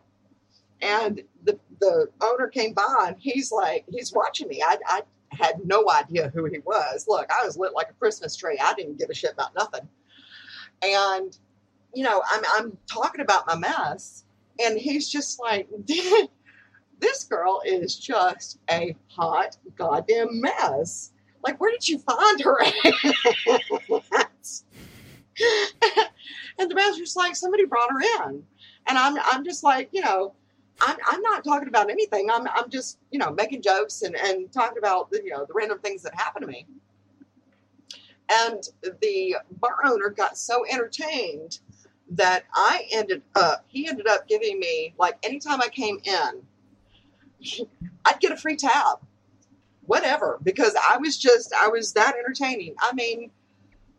And the, the owner came by and he's like, He's watching me. I, I had no idea who he was. Look, I was lit like a Christmas tree. I didn't give a shit about nothing. And, you know, I'm, I'm talking about my mess. And he's just like, this girl is just a hot goddamn mess. Like, where did you find her and the master's like, somebody brought her in. And I'm, I'm just like, you know, I'm, I'm not talking about anything. I'm, I'm just, you know, making jokes and, and talking about, you know, the random things that happen to me. And the bar owner got so entertained that I ended up, he ended up giving me, like, anytime I came in, I'd get a free tab, whatever, because I was just I was that entertaining. I mean,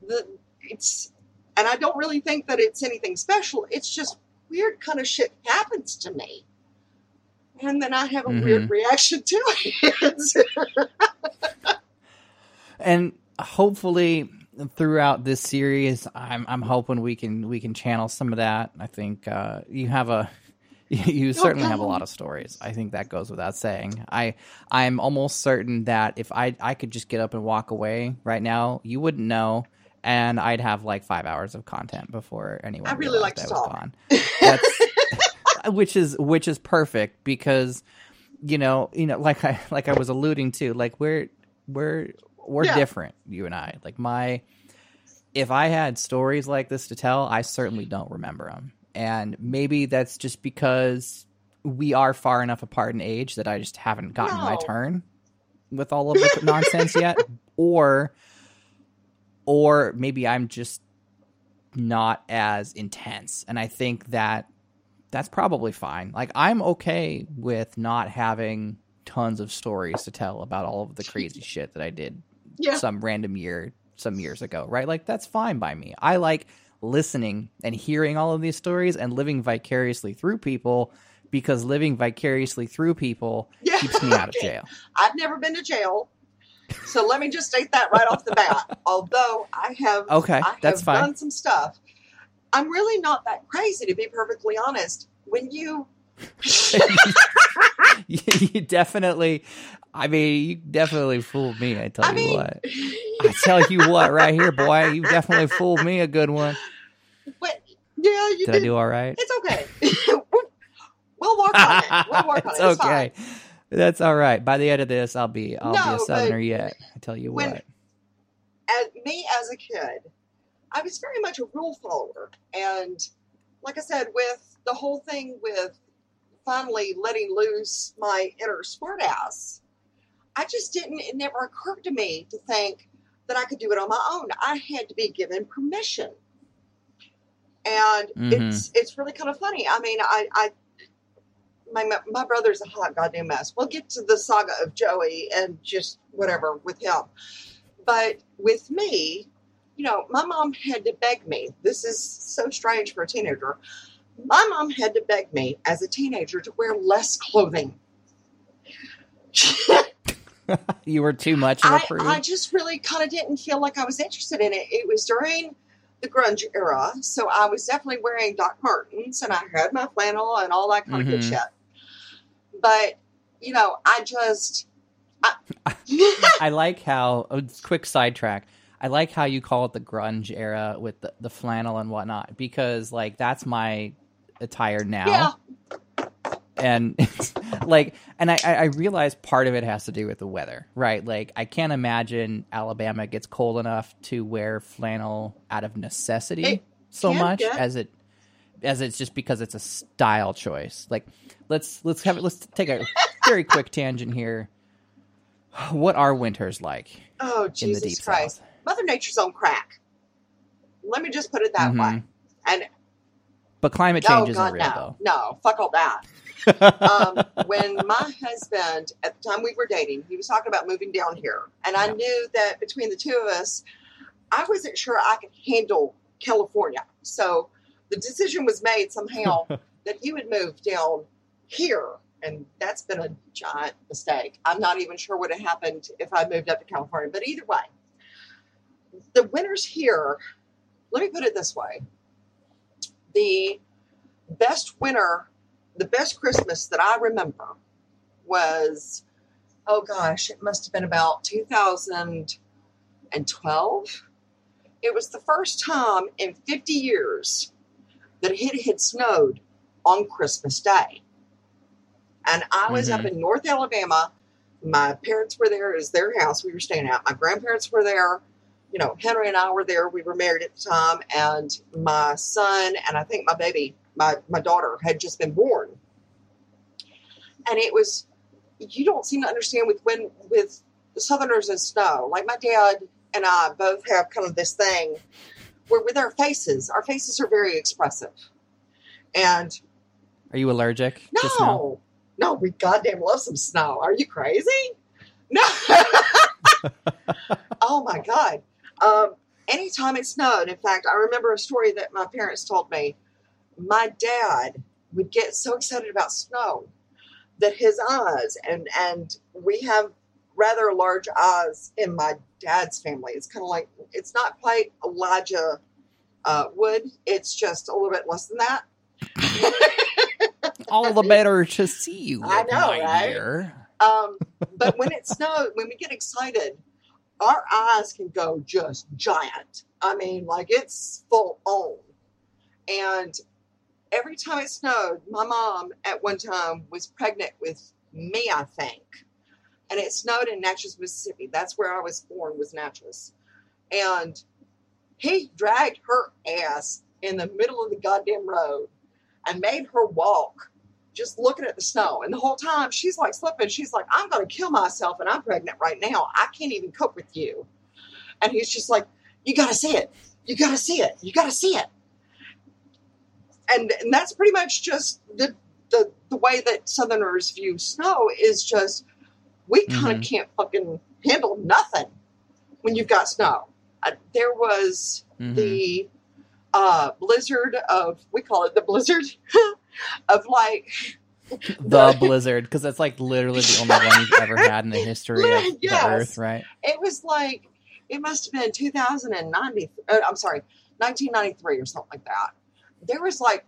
the it's and I don't really think that it's anything special. It's just weird kind of shit happens to me. And then I have a mm-hmm. weird reaction to it. and hopefully throughout this series, I'm I'm hoping we can we can channel some of that. I think uh, you have a you certainly have a lot of stories. I think that goes without saying. I I'm almost certain that if I I could just get up and walk away right now, you wouldn't know, and I'd have like five hours of content before anyone. I really like realized to was talk. gone. Which is which is perfect because you know you know like I like I was alluding to like we're we're we're Yeah. different you and I like my if I had stories like this to tell I certainly don't remember them and maybe that's just because we are far enough apart in age that I just haven't gotten my turn with all of the nonsense yet or or maybe I'm just not as intense and I think that that's probably fine. Like I'm okay with not having tons of stories to tell about all of the crazy shit that I did Yeah. some random year some years ago, right? Like that's fine by me. I like listening and hearing all of these stories and living vicariously through people because living vicariously through people Yeah. keeps me out of jail. I've never been to jail. So let me just state that right off the bat. Although I have Okay, I have that's fine. done some stuff. I'm really not that crazy to be perfectly honest. When you you, you definitely I mean, you definitely fooled me, I tell I you mean what. I tell you what, right here, boy, you definitely fooled me a good one. but yeah, you Did did. I do all right? It's okay. we'll work on it. We'll work on it's it. It's okay. fine. That's all right. By the end of this, I'll be I'll be a southerner yet. I tell you when- what. Me as a kid, I was very much a rule follower, and like I said, with the whole thing with finally letting loose my inner smart ass, I just didn't. It never occurred to me to think that I could do it on my own. I had to be given permission, and Mhm. it's it's really kind of funny. I mean, I. I my, my brother's a hot goddamn mess. We'll get to the saga of Joey and just whatever with him. But with me, you know, my mom had to beg me. This is so strange for a teenager. My mom had to beg me as a teenager to wear less clothing. you were too much of a I, prude. I just really kind of didn't feel like I was interested in it. It was during the grunge era, so I was definitely wearing Doc Martens and I had my flannel and all that kind of good mm-hmm. shit. But you know, I just. I, I like how oh, quick sidetrack. I like how you call it the grunge era with the, the flannel and whatnot because like that's my attire now. yeah, and like and I, I realize part of it has to do with the weather right like i can't imagine alabama gets cold enough to wear flannel out of necessity It so much get. as it as it's just because it's a style choice like let's let's have it let's take a very quick tangent here what are winters like Oh, in the Jesus deep Christ. south Mother Nature's on crack. Let me just put it that Mhm. way. And but climate oh, change isn't God, real no. No, fuck all that. Um, when my husband, at the time we were dating, he was talking about moving down here. And I knew that between the two of us, I wasn't sure I could handle California. So the decision was made somehow that he would move down here. And that's been a giant mistake. I'm not even sure what had happened if I moved up to California. But either way, the winters here, let me put it this way the best winter, the best Christmas that I remember was, oh gosh, it must have been about 2012. It was the first time in 50 years that it had snowed on Christmas Day. And I was up mm-hmm. in North Alabama. My parents were there. It was their house we were staying at. My grandparents were there. You know, Henry and I were there. We were married at the time. And my son and I think my baby, my, my daughter, had just been born. And it was, you don't seem to understand with when, with the Southerners and snow. Like my dad and I both have kind of this thing where with our faces, our faces are very expressive. And are you allergic to snow no, no, we goddamn love some snow. Are you crazy? No. oh my god. Um, anytime it snowed, in fact, I remember a story that my parents told me. My dad would get so excited about snow that his eyes and and we have rather large eyes in my dad's family. It's kind of like it's not quite Elijah uh, Wood. It's just a little bit less than that. All the better to see you. I know, right? dear. Um, but when it snows, when we get excited, our eyes can go just giant. I mean, like it's full on. And every time it snowed, my mom at one time was pregnant with me, I think. And it snowed in Natchez, Mississippi. That's where I was born, was Natchez. And he dragged her ass in the middle of the goddamn road and made her walk just looking at the snow. And the whole time she's like slipping. She's like, I'm going to kill myself and I'm pregnant right now. I can't even cope with you. And he's just like, You got to see it. You got to see it. You got to see it. And, and that's pretty much just the, the, the way that Southerners view snow is just, we kind of can't fucking handle nothing when you've got snow. Uh, there was Mhm. the uh, blizzard of, we call it the blizzard of like, the blizzard, because that's like literally the only one you've ever had in the history of Yes. the Earth, right? it was like, it must have been 2090, uh, I'm sorry, 1993 or something like that. There was like,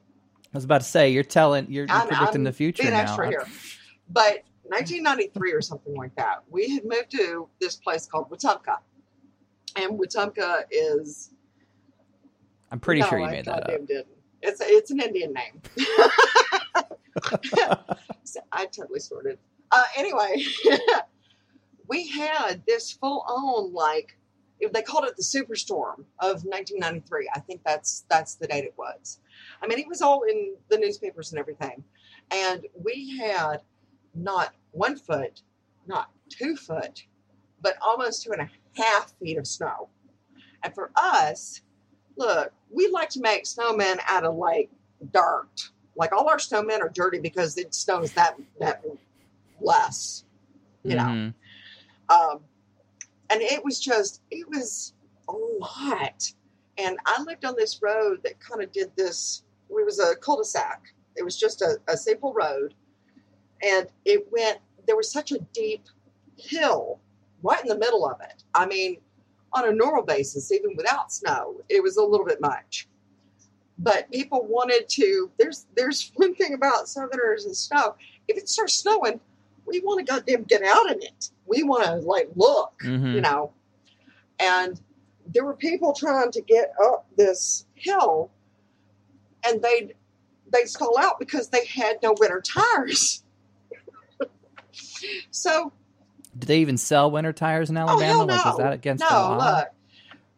I was about to say you're telling you're, you're predicting I'm the future being now. extra here. but 1993 or something like that, we had moved to this place called Wetumpka. And Wetumpka is I'm pretty No, sure you I made that up. Didn't. It's it's an Indian name. So I totally sorted. Uh, anyway, we had this full on like they called it the superstorm of 1993. I think that's that's the date it was. I mean, it was all in the newspapers and everything, and we had not one foot, not two foot, but almost two and a half feet of snow. And for us, look, we like to make snowmen out of like dirt. Like all our snowmen are dirty because it snows that that less, you know. Mhm. Um, and it was just, it was a lot. And I lived on this road that kind of did this. It was a cul-de-sac. It was just a, a simple road, and it went. There was such a deep hill right in the middle of it. I mean, on a normal basis, even without snow, it was a little bit much. But people wanted to. There's there's one thing about Southerners and snow. If it starts snowing, we want to goddamn get out in it. We want to like look, Mhm. you know. And there were people trying to get up this hill, and they'd they'd stall out because they had no winter tires. so Do they even sell winter tires in Oh, Alabama? hell Like, is no. that against no, the law? look,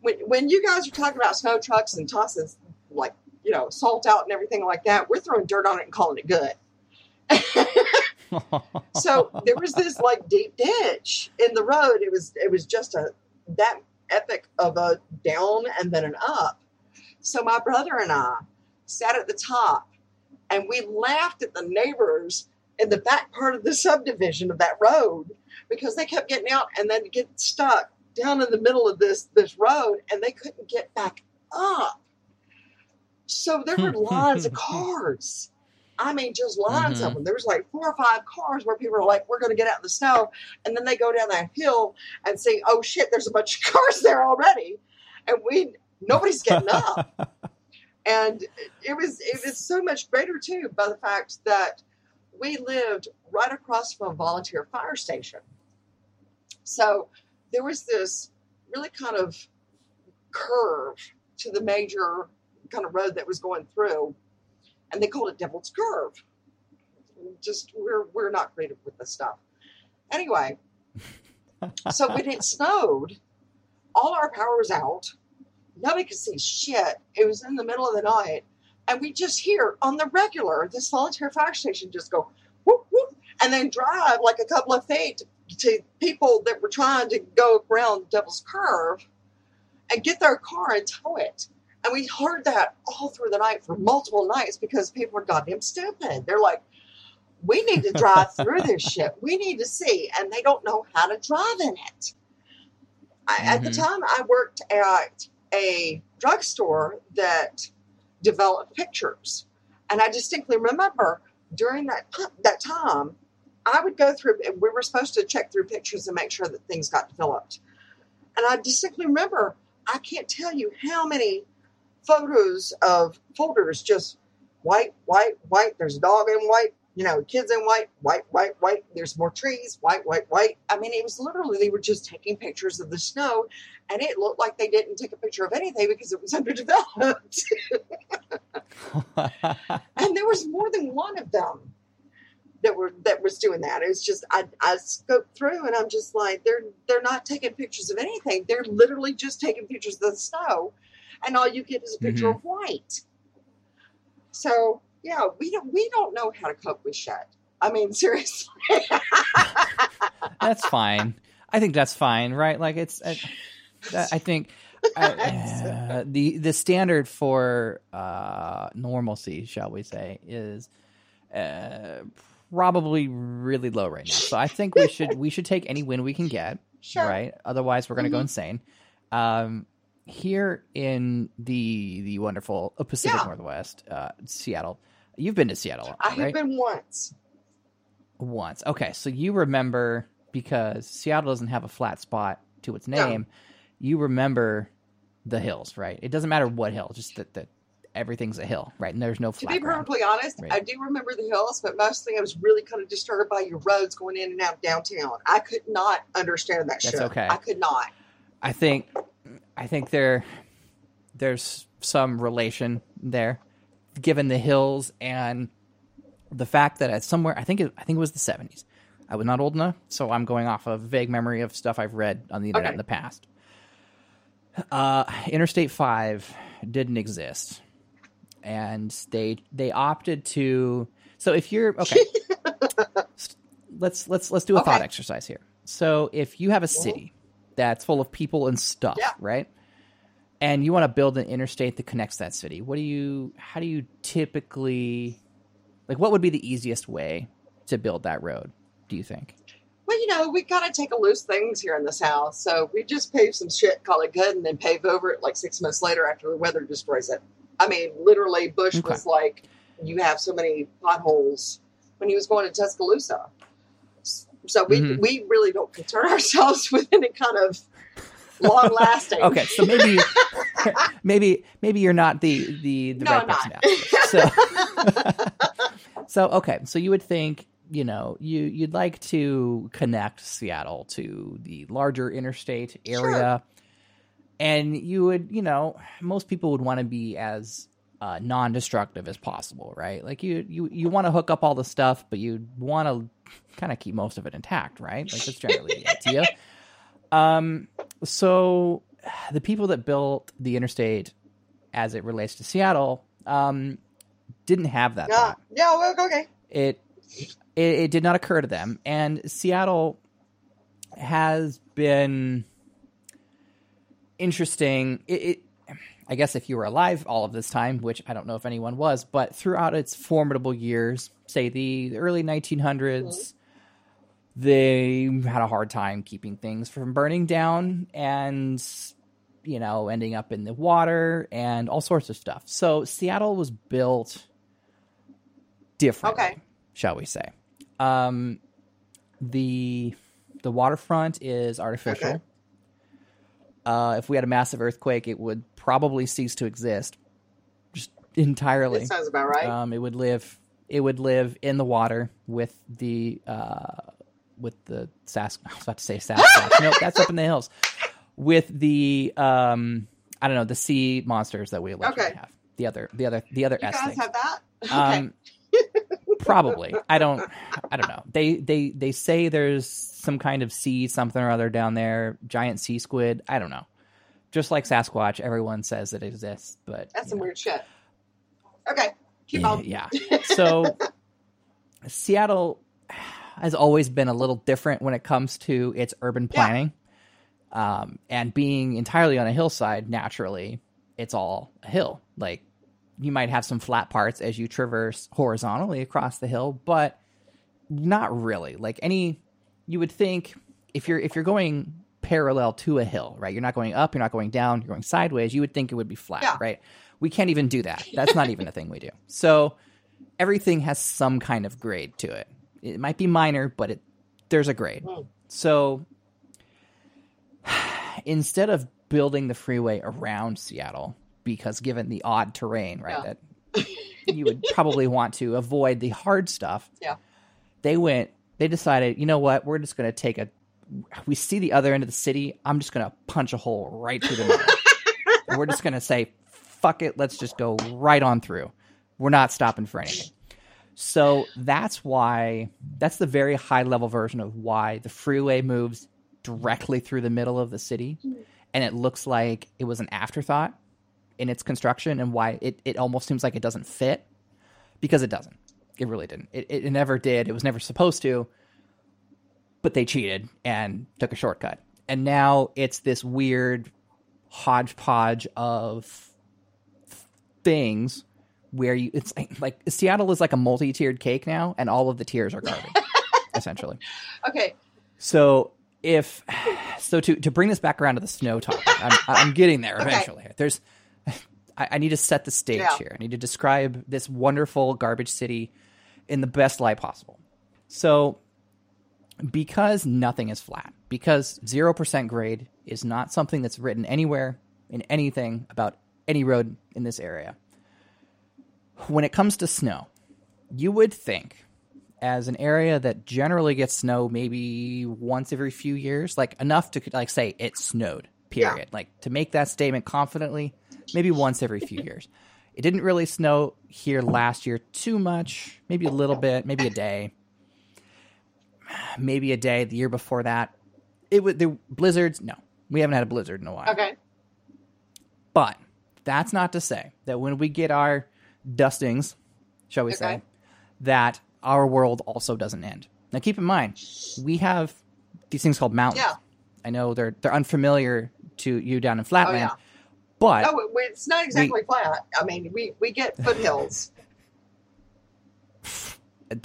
when, when you guys are talking about snow trucks and tossing like you know salt out and everything like that, we're throwing dirt on it and calling it good. so there was this like deep ditch in the road. It was it was just a that epic of a down and then an up. So my brother and I sat at the top and we laughed at the neighbors in the back part of the subdivision of that road because they kept getting out and then get stuck down in the middle of this this road and they couldn't get back up. So there were lines of cars. I mean, just lines of Mhm. them. There was like four or five cars where people were like, "We're going to get out in the snow," and then they go down that hill and say, "Oh shit, there's a bunch of cars there already," and we nobody's getting up. and it was it was so much greater too by the fact that we lived right across from a volunteer fire station. So there was this really kind of curve to the major kind of road that was going through, and they called it Devil's Curve. Just we're we're not creative with this stuff. Anyway, so when it snowed, all our power was out. Nobody could see shit. It was in the middle of the night, and we just hear on the regular this volunteer fire station just go whoop whoop, and then drive like a couple of feet to people that were trying to go around Devil's Curve and get their car and tow it. And we heard that all through the night for multiple nights because people were goddamn stupid. They're like, we need to drive through this shit. We need to see. And they don't know how to drive in it. I, At the Mhm. time, I worked at a drugstore that developed pictures. And I distinctly remember during that, that time, I would go through. We were supposed to check through pictures and make sure that things got developed. And I distinctly remember. I can't tell you how many photos of folders just white, white, white. There's a dog in white. You know, kids in white, white, white, white. There's more trees, white, white, white. I mean, it was literally they were just taking pictures of the snow, and it looked like they didn't take a picture of anything because it was underdeveloped. and there was more than one of them that were that was doing that. It was just I I scoped through and I'm just like they're they're not taking pictures of anything. They're literally just taking pictures of the snow, and all you get is a picture Mhm. of white. So yeah, we don't we don't know how to cope with shit. I mean, seriously. that's fine. I think that's fine, right? Like it's. I, I think uh, the the standard for uh, normalcy, shall we say, is uh, probably really low right now. So I think we should we should take any win we can get, Sure. right? Otherwise, we're going to go Mhm. insane. Um, here in the the wonderful Pacific Yeah. Northwest, uh, Seattle. You've been to Seattle, I have right? been once. Once. Okay, so you remember because Seattle doesn't have a flat spot to its No. You remember the hills, right? It doesn't matter what hill, just that that everything's a hill, right? And there's no To flat be ground. perfectly honest, Right. I do remember the hills, but mostly I was really kind of disturbed by your roads going in and out of downtown. I could not understand that That's shit. okay. I could not. I think I think there there's some relation there, given the hills and the fact that at somewhere I think it, I think it was the 70s. I was not old enough, so I'm going off of vague memory of stuff I've read on the internet Okay. in the past. Uh, Interstate Five didn't exist, and they they opted to. So if you're okay, let's let's let's do a thought exercise here. So if you have a city that's full of people and stuff, Yeah. right? And you want to build an interstate that connects that city. What do you? How do you typically? Like, what would be the easiest way to build that road? Do you think? You know, we kind of take a loose things here in this house. So we just pave some shit, call it good, and then pave over it like six months later after the weather destroys it. I mean, literally, Bush Okay. was like, you have so many potholes when he was going to Tuscaloosa. So we, Mhm. we really don't concern ourselves with any kind of long lasting. Okay, so maybe, maybe, maybe you're not the the, the No, right person. So, so okay, so you would think you know you you'd like to connect Seattle to the larger interstate area, and you would you know most people would want to be as uh, non-destructive as possible, right? Like you you you want to hook up all the stuff, but you want to kind of keep most of it intact, right? Like that's generally the idea. Um, so the people that built the interstate as it relates to Seattle um, didn't have that Yeah, thought. yeah, okay. It, it it did not occur to them, and Seattle has been interesting. It, it I guess if you were alive all of this time, which I don't know if anyone was, but throughout its formidable years, say the early 1900s, mm-hmm. they had a hard time keeping things from burning down and you know ending up in the water and all sorts of stuff. So Seattle was built different. Okay. Shall we say? Um, the the waterfront is artificial. Okay. Uh, if we had a massive earthquake, it would probably cease to exist, just entirely. That sounds about right. Um, it would live. It would live in the water with the uh, with the Sask. I was about to say Sasquatch. no, that's up in the hills. With the um, I don't know the sea monsters that we allegedly Okay. have. The other, the other, the other you S guys things. have that? Okay. Um, probably. I don't. I don't know. They they they say there's some kind of sea something or other down there. Giant sea squid. I don't know. Just like Sasquatch, everyone says it exists, but That's some know. weird shit. Okay. Keep Yeah, on. yeah. So Seattle has always been a little different when it comes to its urban Yeah. planning. Um, and being entirely on a hillside, naturally, it's all a hill. Like you might have some flat parts as you traverse horizontally across the hill, but not really. Like any you would think if you're if you're going parallel to a hill, right? You're not going up, you're not going down, you're going sideways, you would think it would be flat, Yeah. right? We can't even do that. That's not even a thing we do. So everything has some kind of grade to it. It might be minor, but it there's a grade. Hmm. So instead of building the freeway around Seattle, because given the odd terrain, right, Yeah. that you would probably want to avoid the hard stuff. Yeah. They went. They decided, you know what? We're just going to take a. We see the other end of the city. I'm just going to punch a hole right through the middle. We're just going to say, fuck it. Let's just go right on through. We're not stopping for anything. So that's why. That's the very high level version of why the freeway moves directly through the middle of the city, mm-hmm. and it looks like it was an afterthought in its construction, and why it, it almost seems like it doesn't fit because it doesn't. It really didn't. It, it, never did. It was never supposed to. But they cheated and took a shortcut. And now it's this weird hodgepodge of things where you it's like, like Seattle is like a multi-tiered cake now and all of the tiers are garbage essentially. Okay. So if so to to bring this back around to the snow topic, I'm, I'm getting there Okay. eventually. There's I, I need to set the stage Yeah. here. I need to describe this wonderful garbage city in the best light possible. So because nothing is flat, because zero percent grade is not something that's written anywhere in anything about any road in this area. When it comes to snow, you would think as an area that generally gets snow maybe once every few years, like enough to like say it snowed, period. Like to make that statement confidently, maybe once every few years. It didn't really snow here last year too much, maybe a little bit, maybe a day. Maybe a day the year before that. It would the blizzards, no. We haven't had a blizzard in a while. Okay. But that's not to say that when we get our dustings, shall we Okay. say, that our world also doesn't end. Now keep in mind, we have these things called mountains. Yeah. I know they're they're unfamiliar to you down in Flatland, Oh, yeah. But oh, No, it's not exactly flat. I mean, we we get foothills.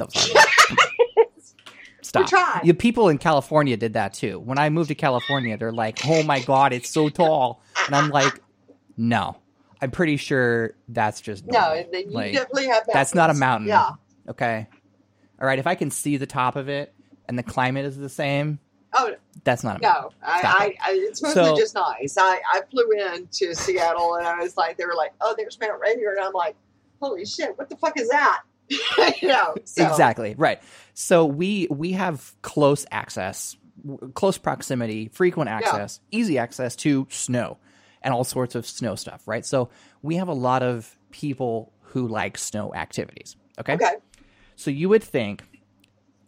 Stop. You people in California did that too. When I moved to California, they're like, "Oh my god, it's so tall," and I'm like, "No, I'm pretty sure that's just No, you Like, definitely have. that's not a mountain. Yeah. Okay. All right. If I can see the top of it and the climate is the same, Oh that's not a no, I, I. I it's mostly So- just nice. I I flew in to Seattle and I was like, they were like, oh, there's Mount Rainier, and I'm like, holy shit, what the fuck is that? you know. So, Exactly. Right. So we we have close access, close proximity, frequent access, easy access to snow and all sorts of snow stuff, right? So we have a lot of people who like snow activities. Okay? Okay. So you would think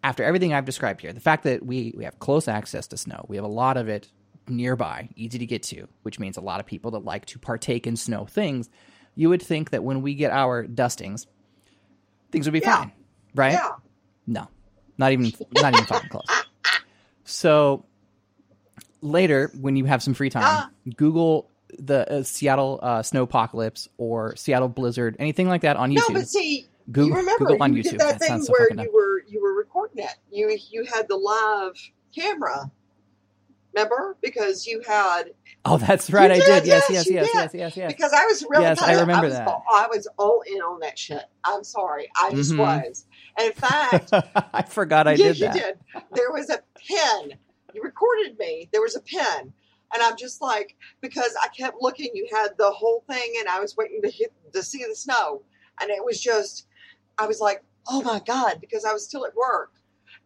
after everything I've described here, the fact that we we have close access to snow, we have a lot of it nearby, easy to get to, which means a lot of people that like to partake in snow things, you would think that when we get our dustings, things would be Yeah. fine, right? Yeah. No, not even not even fucking close. So later, when you have some free time, Ah. Google the uh, Seattle uh, snowpocalypse or Seattle blizzard, anything like that on YouTube. No, but see, Google, you remember Google on you YouTube. did that, That thing so where you were you were recording it. You you had the live camera. Remember? Because you had Oh, that's right. I did, did. Yes, yes, yes, yes, yes, yes, yes. because I was really Yes, I remember was, that. all- I was all in on that shit. I'm sorry, I just Mhm. was. And in fact, I forgot I yeah, did you did. There was a pen. You recorded me. There was a pen. And I'm just like, because I kept looking, you had the whole thing, and I was waiting to hit to see the snow. And it was just, I was like, oh my God, because I was still at work.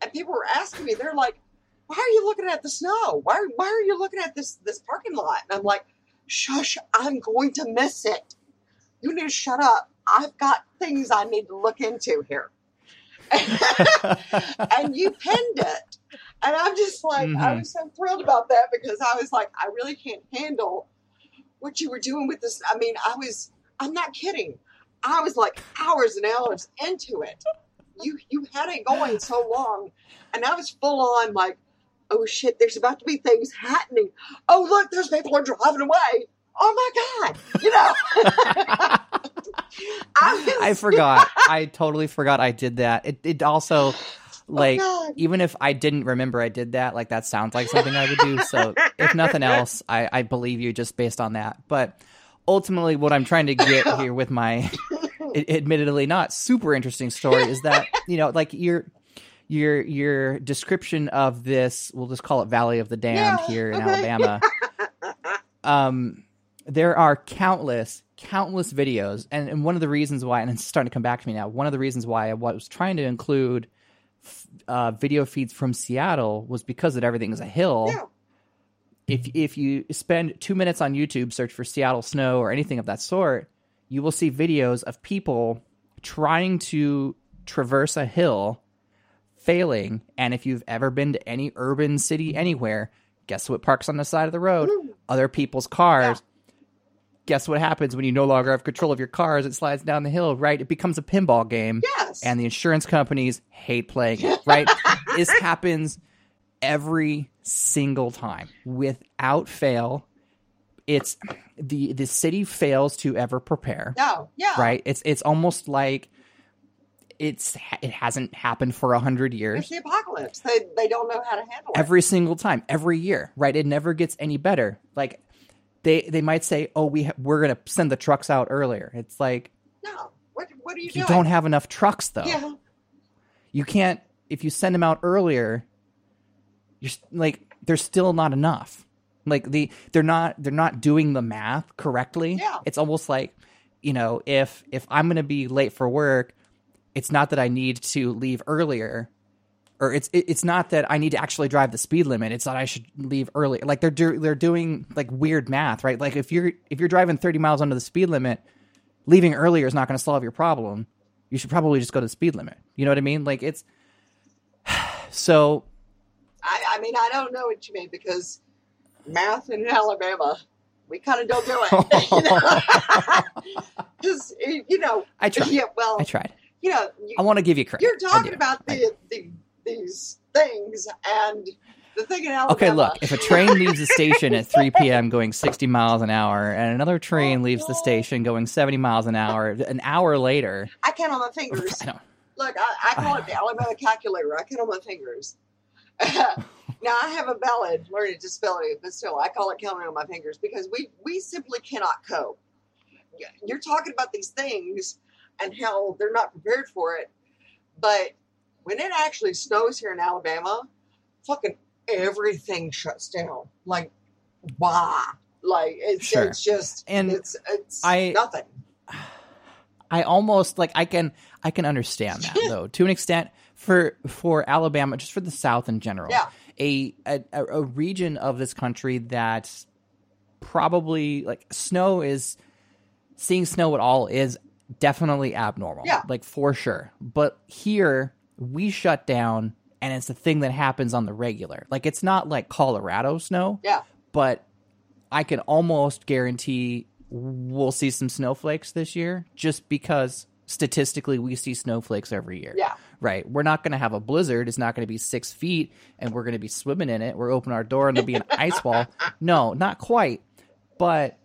And people were asking me, they're like, why are you looking at the snow? Why, why are you looking at this, this parking lot? And I'm like, shush, I'm going to miss it. You need to shut up. I've got things I need to look into here. and you pinned it. And I'm just like, I Mhm. was so thrilled about that because I was like, I really can't handle what you were doing with this. I mean, I was, I'm not kidding. I was like hours and hours into it. You you had it going so long, and I was full on like, oh shit, there's about to be things happening. Oh look, there's people are driving away. Oh my god, you know. I, was, I forgot. I totally forgot I did that. It it also oh, like Oh, even if I didn't remember I did that, like that sounds like something I would do. So if nothing else, I, I believe you just based on that. But ultimately what I'm trying to get here with my admittedly not super interesting story is that, you know, like you're your your description of this, we'll just call it Valley of the Damned Yeah, here in okay. Alabama. um, there are countless, countless videos, and, and one of the reasons why, and it's starting to come back to me now. One of the reasons why I was trying to include f- uh, video feeds from Seattle was because that everything is a hill. Yeah. If if you spend two minutes on YouTube, search for Seattle snow or anything of that sort, you will see videos of people trying to traverse a hill, failing. And if you've ever been to any urban city anywhere, guess what parks on the side of the road? Other people's cars. Guess what happens when you no longer have control of your car as it slides down the hill, right? It becomes a pinball game Yes. and the insurance companies hate playing it, right? this happens every single time without fail. It's the the city fails to ever prepare, no. Yeah. right? It's it's almost like it's it hasn't happened for a hundred years. It's the apocalypse. They they don't know how to handle it. Every single time, every year, right? It never gets any better. Like they they might say, "Oh, we ha- we're gonna send the trucks out earlier." It's like No. What what are you, doing? you doing? don't have enough trucks though. Yeah. you can't if you send them out earlier you're like there's still not enough. Like the they're not they're not doing the math correctly. Yeah. it's almost like you know if if i'm going to be late for work it's not that i need to leave earlier or it's it's not that i need to actually drive the speed limit. It's that i should leave early. Like they're do, they're doing like weird math right? Like if you're if you're driving 30 miles under the speed limit leaving earlier is not going to solve your problem. You should probably just go to the speed limit. You know what i mean? Like it's so I, I mean, I don't know what you mean because math in Alabama, we kind of don't do it. Because, you know, I tried. yeah, well, I tried. you know, you, I want to give you credit. you're talking about the, the these things and the thing in Alabama. Okay, look, if a train leaves the station at 3 p.m. going 60 miles an hour, and another train Oh, leaves the station going 70 miles an hour, an hour later, I count on my fingers. I don't, Look, I, I call it the Alabama calculator. I count on my fingers. now I have a valid learning disability, but still, I call it counting on my fingers because we we simply cannot cope. You're talking about these things and how they're not prepared for it, but when it actually snows here in Alabama, fucking everything shuts down. Like, why? Like it's Sure. it's just And it's it's I- nothing. I almost like I can I can understand that though to an extent for for Alabama, just for the South in general. Yeah. A a, a region of this country that probably like snow is seeing snow at all is definitely abnormal. Yeah. Like for sure. But here we shut down and it's a thing that happens on the regular. Like it's not like Colorado snow, Yeah. but I can almost guarantee we'll see some snowflakes this year just because statistically we see snowflakes every year. Yeah. Right. We're not going to have a blizzard. It's not going to be six feet and we're going to be swimming in it. We're opening our door and there'll be an ice wall. No, not quite. But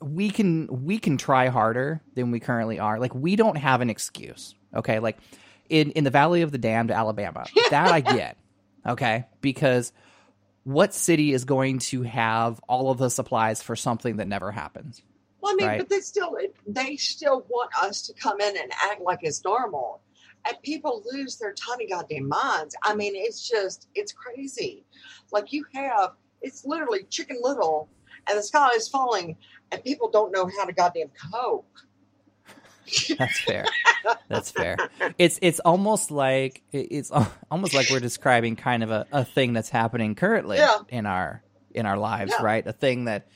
we can we can try harder than we currently are. Like we don't have an excuse. Okay. Like in, in the Valley of the Damned, Alabama. That I get. Okay. Because what city is going to have all of the supplies for something that never happens? Well, I mean, Right. but they still they still want us to come in and act like it's normal, and people lose their tiny goddamn minds. I mean, it's just it's crazy. Like you have it's literally Chicken Little, and the sky is falling, and people don't know how to goddamn cope. That's fair. That's fair. It's it's almost like it's almost like we're describing kind of a, a thing that's happening currently Yeah. in our in our lives, Yeah. right? A thing that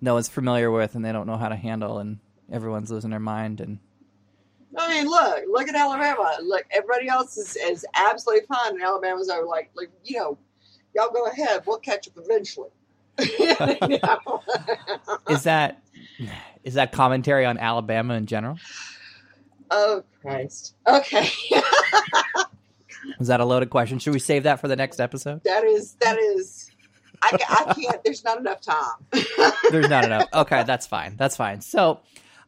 no one's familiar with and they don't know how to handle, and everyone's losing their mind. And I mean, look, look at Alabama. Look, everybody else is, is absolutely fine, and Alabama's are like, like you know, y'all go ahead. We'll catch up eventually. Is that is that commentary on Alabama in general? oh Christ. Okay. Was that a loaded question? Should we save that for the next episode? That is that is. I, I can't. There's not enough time. There's not enough. Okay, that's fine. That's fine. So,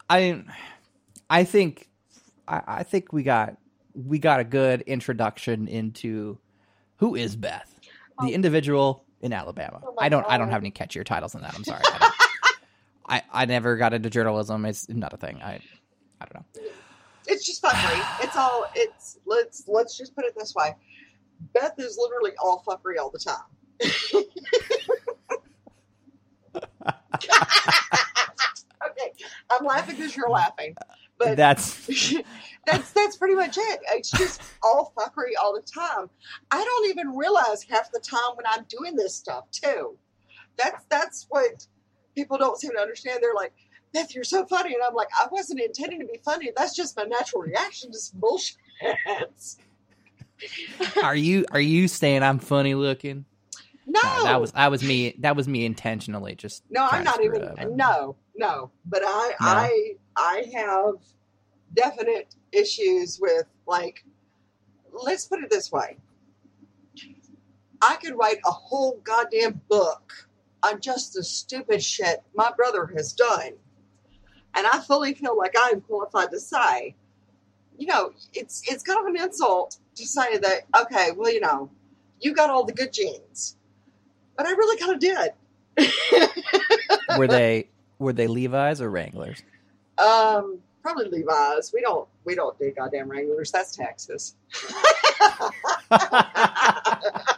I, I think, I, I think we got we got a good introduction into who is Beth, the Oh. individual in Alabama. Oh I don't. I don't have any catchier titles than that. I'm sorry. I, I I never got into journalism. It's not a thing. I I don't know. It's just fuckery. It's all. It's let's let's just put it this way. Beth is literally all fuckery all the time. okay, I'm laughing because you're laughing, but That's that's that's pretty much it. It's just all fuckery all the time. I don't even realize half the time when I'm doing this stuff too. That's that's what people don't seem to understand. They're like, Beth, you're so funny, and I'm like, I wasn't intending to be funny. That's just my natural reaction to some bullshit. are you are you saying I'm funny looking? No, No, that was that was me. That was me intentionally. Just no, I'm not even. No, no, but I, No? I, I have definite issues with like. Let's put it this way. I could write a whole goddamn book on just the stupid shit my brother has done, and I fully feel like I'm qualified to say, you know, it's it's kind of an insult to say that. Okay, well, you know, you got all the good genes, but I really kind of did. Were they were they Levi's or Wranglers? Um, probably Levi's. We don't we don't do goddamn Wranglers. That's Texas.